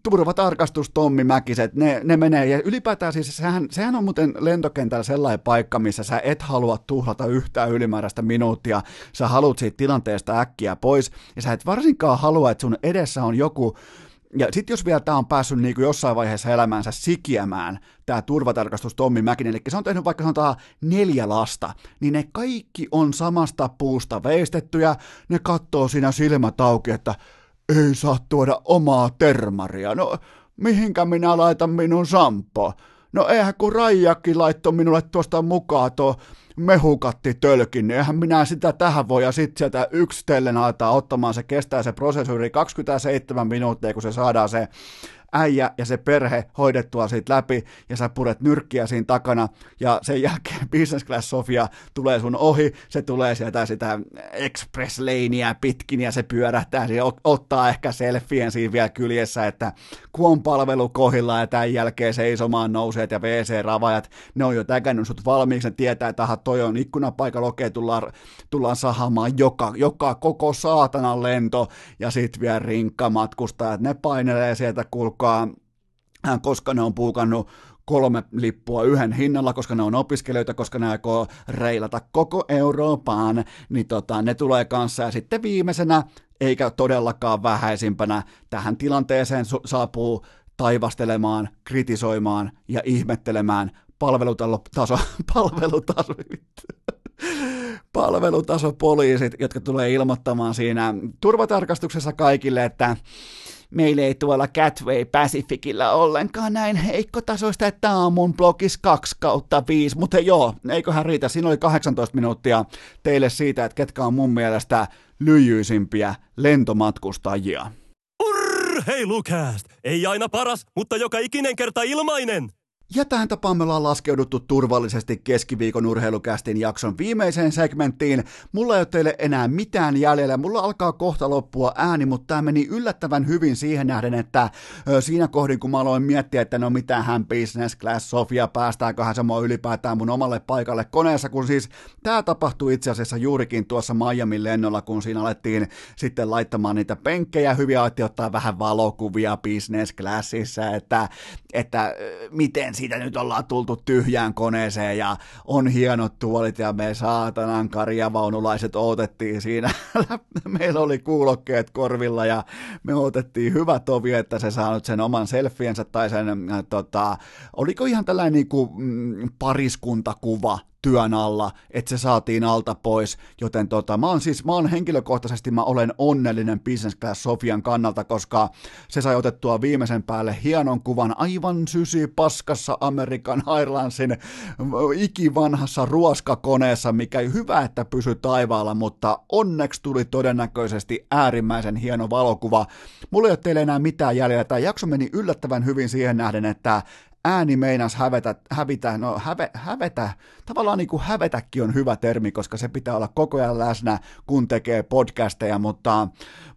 turvatarkastus Tommi Mäkiset, ne, ne menee, ja ylipäätään siis sehän, sehän on muuten lentokentällä sellainen paikka, missä sä et halua tuhlata yhtään ylimääräistä minuuttia, sä haluat siitä tilanteesta äkkiä pois, ja sä et varsinkaan halua, että sun edessä on joku, ja sitten jos vielä tämä on päässyt niin kuin jossain vaiheessa elämäänsä sikiämään, tämä turvatarkastus Tommi Mäkinen, eli se on tehnyt vaikka sanotaan neljä lasta, niin ne kaikki on samasta puusta veistettyjä, ne katsoo siinä silmät auki, että ei saa tuoda omaa termaria. No, mihinkä minä laitan minun sampo? No eihän kun Raijakin laittoi minulle tuosta mukaan tuo mehukatti tölkin, niin eihän minä sitä tähän voi, ja sitten sieltä yksitellen aletaan ottamaan, se kestää se prosessori 27 minuuttia, kun se saadaan se äijä ja se perhe hoidettua siitä läpi, ja sä puret nyrkkiä siinä takana, ja sen jälkeen Business Class Sofia tulee sun ohi, se tulee sieltä sitä express laneä pitkin, ja se pyörähtää, se ottaa ehkä selfien siinä vielä kyljessä, että kun palvelu kohilla, ja tämän jälkeen seisomaan nouseet ja WC-ravajat, ne on jo tägännyt sut valmiiksi, ne tietää, että aha, toi on ikkunapaikalla, okei, tullaan, tullaan sahamaan joka, joka koko saatanan lento, ja sit vielä rinkkamatkustajat, ne painelee sieltä kulku mukaan, koska ne on puukannut kolme lippua yhden hinnalla, koska ne on opiskelijoita, koska ne aikoo reilata koko Euroopan, niin tota, ne tulee kanssa. Ja sitten viimeisenä, eikä todellakaan vähäisimpänä, tähän tilanteeseen su- saapuu taivastelemaan, kritisoimaan ja ihmettelemään palvelutaso, palvelutaso, palvelutaso poliisit, jotka tulee ilmoittamaan siinä turvatarkastuksessa kaikille, että meillä ei tuolla Catway Pacificilla ollenkaan näin heikkotasoista, että tämä on mun blogis 2 kautta 5, mutta joo, eiköhän riitä. Siinä oli 18 minuuttia teille siitä, että ketkä on mun mielestä lyijyisimpiä lentomatkustajia. Urheilukääst! Ei aina paras, mutta joka ikinen kerta ilmainen! Ja tähän tapaan me ollaan laskeuduttu turvallisesti keskiviikon urheilukästin jakson viimeiseen segmenttiin. Mulla ei ole teille enää mitään jäljellä, mulla alkaa kohta loppua ääni, mutta tämä meni yllättävän hyvin siihen nähden, että siinä kohdin kun mä aloin miettiä, että no hän business class Sofia, päästäänköhän se mua ylipäätään mun omalle paikalle koneessa, kun siis tämä tapahtui itse asiassa juurikin tuossa Miamin lennolla, kun siinä alettiin sitten laittamaan niitä penkkejä, hyviä ottaa vähän valokuvia business classissa, että, että miten siitä nyt ollaan tultu tyhjään koneeseen ja on hienot tuolit ja me saatanan karjavaunulaiset otettiin siinä. Meillä oli kuulokkeet korvilla ja me otettiin hyvä tovi, että se saa nyt sen oman selfiensä tai sen, äh, tota, oliko ihan tällainen niin kuin, mm, pariskuntakuva työn alla, että se saatiin alta pois, joten tota, mä oon siis, mä oon henkilökohtaisesti, mä olen onnellinen Business Class Sofian kannalta, koska se sai otettua viimeisen päälle hienon kuvan aivan sysi paskassa Amerikan Airlinesin ikivanhassa ruoskakoneessa, mikä ei hyvä, että pysy taivaalla, mutta onneksi tuli todennäköisesti äärimmäisen hieno valokuva. Mulla ei ole teille enää mitään jäljellä. Tämä jakso meni yllättävän hyvin siihen nähden, että ääni meinas hävetä, hävitä, no häve, hävetä, tavallaan niin kuin hävetäkin on hyvä termi, koska se pitää olla koko ajan läsnä, kun tekee podcasteja, mutta,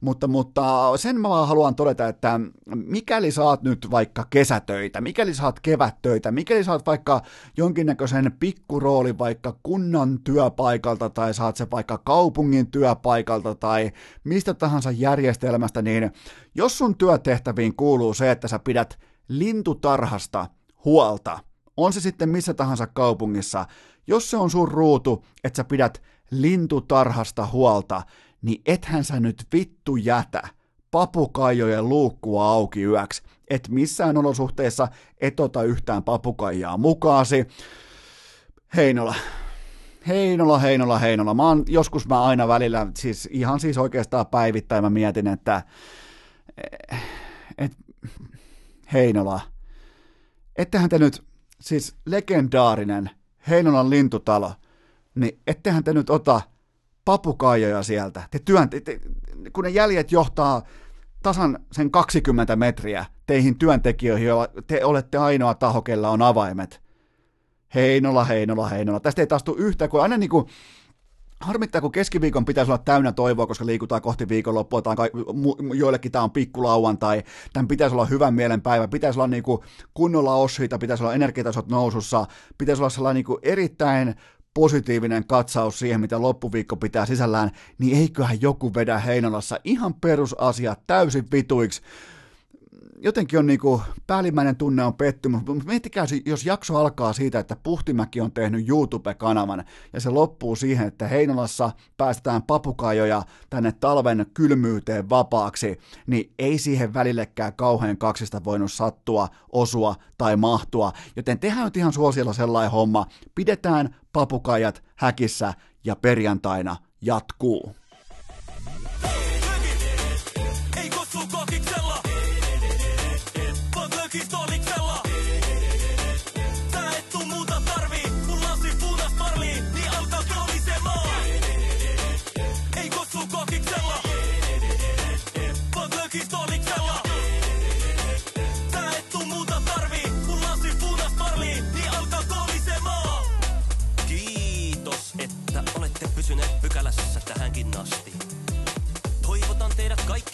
mutta, mutta sen mä vaan haluan todeta, että mikäli saat nyt vaikka kesätöitä, mikäli saat kevättöitä, mikäli saat vaikka jonkinnäköisen pikkuroolin vaikka kunnan työpaikalta tai saat se vaikka kaupungin työpaikalta tai mistä tahansa järjestelmästä, niin jos sun työtehtäviin kuuluu se, että sä pidät lintutarhasta huolta, on se sitten missä tahansa kaupungissa, jos se on sun ruutu, että sä pidät lintutarhasta huolta, niin ethän sä nyt vittu jätä papukaijojen luukkua auki yöksi, et missään olosuhteessa et ota yhtään papukaijaa mukaasi. Heinola, Heinola, Heinola, Heinola. Mä oon, joskus mä aina välillä, siis ihan siis oikeastaan päivittäin mä mietin, että et, Heinola. Ettehän te nyt, siis legendaarinen Heinolan lintutalo, niin ettehän te nyt ota papukaijoja sieltä. Te työn, te, te, kun ne jäljet johtaa tasan sen 20 metriä teihin työntekijöihin, joilla te olette ainoa taho, kella on avaimet. Heinola, Heinola, Heinola. Tästä ei taas tule yhtä, kun aina niin kuin, Harmittaa, kun keskiviikon pitäisi olla täynnä toivoa, koska liikutaan kohti viikonloppua, tai joillekin tämä on pikkulauantai, tämän pitäisi olla hyvän mielen päivä, pitäisi olla niinku kunnolla oshiita, pitäisi olla energiatasot nousussa, pitäisi olla sellainen niinku erittäin positiivinen katsaus siihen, mitä loppuviikko pitää sisällään, niin eiköhän joku vedä Heinolassa ihan perusasiat täysin vituiksi jotenkin on niinku, päällimmäinen tunne on pettymys, mutta miettikää, jos jakso alkaa siitä, että Puhtimäki on tehnyt YouTube-kanavan ja se loppuu siihen, että Heinolassa päästetään papukaajoja tänne talven kylmyyteen vapaaksi, niin ei siihen välillekään kauhean kaksista voinut sattua, osua tai mahtua, joten tehdään nyt ihan suosiolla sellainen homma, pidetään papukaijat häkissä ja perjantaina jatkuu.